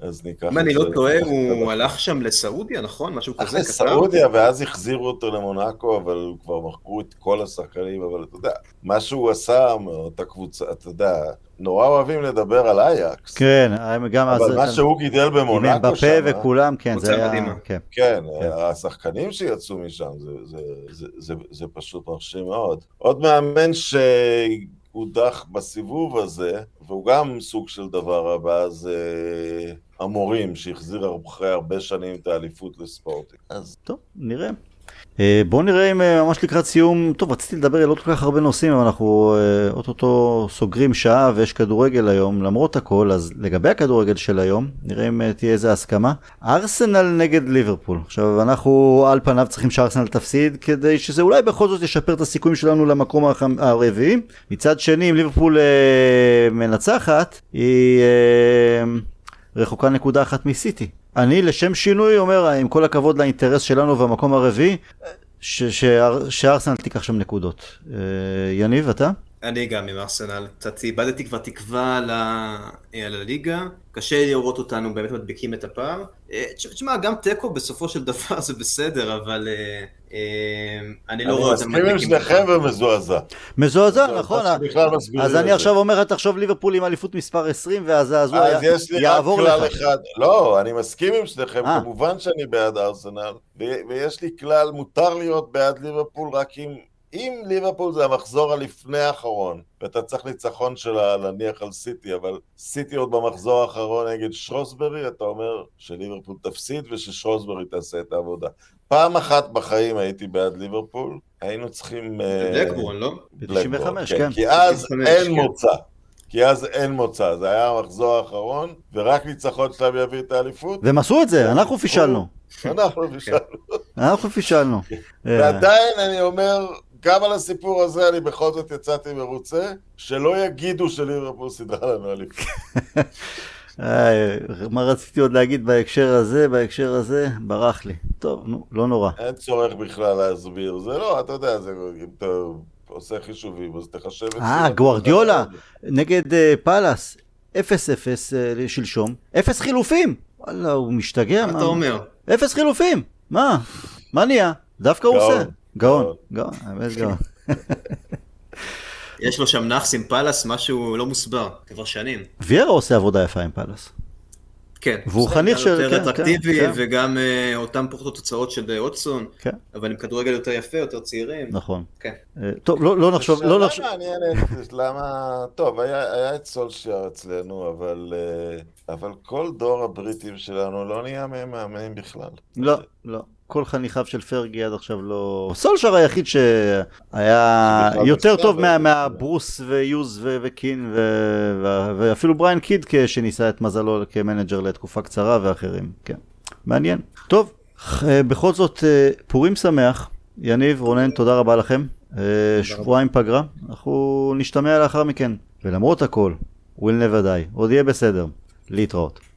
S3: אז ניקח
S2: אם אני
S3: את
S2: לא
S3: זה.
S2: טועה, הוא הלך שם לסעודיה, נכון? משהו
S3: הלך
S2: כזה קטן?
S3: לסעודיה, ואז החזירו אותו למונאקו, אבל כבר מכרו את כל השחקנים, אבל אתה יודע, מה שהוא עשה מאותה קבוצה, אתה יודע, נורא אוהבים לדבר על אייקס.
S1: כן, הם גם אז...
S3: אבל מה שהוא גידל
S1: עם
S3: במונאקו
S1: בפה
S3: שם,
S1: וכולם, כן, זה היה... כן.
S3: כן,
S1: כן.
S3: השחקנים שיצאו משם, זה, זה, זה, זה, זה פשוט מרשים מאוד. עוד מאמן שהודח בסיבוב הזה, והוא גם סוג של דבר הבא, זה המורים, שהחזיר אחרי הרבה שנים את האליפות לספורטינג. אז
S1: טוב, נראה. אה, בואו נראה אם אה, ממש לקראת סיום, טוב רציתי לדבר על עוד כל כך הרבה נושאים אבל אנחנו אה, אוטוטו סוגרים שעה ויש כדורגל היום למרות הכל אז לגבי הכדורגל של היום נראה אם תהיה איזה הסכמה. ארסנל נגד ליברפול עכשיו אנחנו על פניו צריכים שארסנל תפסיד כדי שזה אולי בכל זאת ישפר את הסיכויים שלנו למקום הרביעי מצד שני אם ליברפול אה, מנצחת היא אה, רחוקה נקודה אחת מסיטי. אני לשם שינוי אומר, עם כל הכבוד לאינטרס שלנו והמקום הרביעי, שארסנל תיקח שם נקודות. אה, יניב, אתה?
S2: אני גם עם ארסנל, קצת איבדתי כבר תקווה על ה- על הליגה, קשה לראות אותנו באמת מדביקים את הפער. אה, תש- תשמע, גם תיקו בסופו של דבר זה בסדר, אבל אה, אה, אני לא
S3: אני
S2: רואה אותם
S3: מסכים עם
S2: מדביקים את
S3: שניכם
S2: הפער.
S3: ומזועזע.
S1: מזועזע,
S3: זה
S1: נכון. אז אני
S3: את
S1: עכשיו
S3: זה.
S1: אומר, תחשוב ליברפול עם אליפות מספר 20 והזעזוע
S3: אז יש לי רק
S1: יעבור
S3: כלל
S1: לך.
S3: אחד. לא, אני מסכים עם שניכם,
S1: אה.
S3: כמובן שאני בעד ארסנל, ויש לי כלל, מותר להיות בעד ליברפול רק אם... אם ליברפול זה המחזור הלפני האחרון, ואתה צריך ניצחון שלה להניח על סיטי, אבל סיטי עוד במחזור האחרון נגד שרוסברי, אתה אומר שליברפול תפסיד וששרוסברי תעשה את העבודה. פעם אחת בחיים הייתי בעד ליברפול, היינו צריכים... אה,
S2: בלקבורן, לא?
S3: בלקבורן,
S1: ב-95, כן.
S3: כי אז
S2: 95,
S3: אין
S2: כן.
S3: מוצא. כי אז אין מוצא, זה היה המחזור האחרון, ורק ניצחון שלהם יביא את האליפות.
S1: והם עשו את זה, אנחנו פישלנו.
S3: אנחנו בשלנו.
S1: אנחנו פישלנו.
S3: ועדיין אני אומר, גם על הסיפור הזה אני בכל זאת יצאתי מרוצה, שלא יגידו שליברפול סידרה לנו אליפות.
S1: מה רציתי עוד להגיד בהקשר הזה, בהקשר הזה, ברח לי. טוב, נו, לא נורא.
S3: אין צורך בכלל להסביר, זה לא, אתה יודע, זה, אם אתה עושה חישובים, אז תחשב את זה.
S1: אה, גוארדיולה. נגד אה, פאלאס, 0-0 אה, שלשום, 0 חילופים. וואלה, הוא משתגע.
S2: מה אתה אומר?
S1: אפס חילופים, מה? מה נהיה? דווקא הוא. עושה. גאון,
S3: גאון.
S1: האמת גאון.
S2: יש לו שם נאחס עם פאלאס, משהו לא מוסבר, כבר שנים.
S1: ויירה עושה עבודה יפה עם פאלאס.
S2: כן.
S1: והוא חניך של-
S2: יותר
S1: כן,
S2: אטרקטיבי,
S1: כן, כן.
S2: וגם אה, אותם פחות תוצאות של אה, הודג'סון,
S1: כן,
S2: אבל עם כדורגל יותר יפה, יותר צעירים.
S1: נכון.
S2: כן.
S1: אה, טוב, לא לא נחשוב, לא נחשוב.
S3: שאלה מעניינת, למה... טוב, היה היה את סולשייר אצלנו, אבל... אה, אבל כל דור הבריטים שלנו לא נהיה מהם מאמנים בכלל.
S1: לא, לא. כל חניכיו של פרגי עד עכשיו לא... סולשייר היחיד שהיה יותר טוב מהברוס ויוז וקין ואפילו בריין קיד שניסה את מזלו כמנג'ר לתקופה קצרה ואחרים, כן. מעניין. טוב, בכל זאת, אה, פורים שמח. יניב, רונן, תודה רבה לכם. אה, שבועיים פגרה, אנחנו נשתמע לאחר מכן. ולמרות הכל, will never die, עוד יהיה בסדר. להתראות.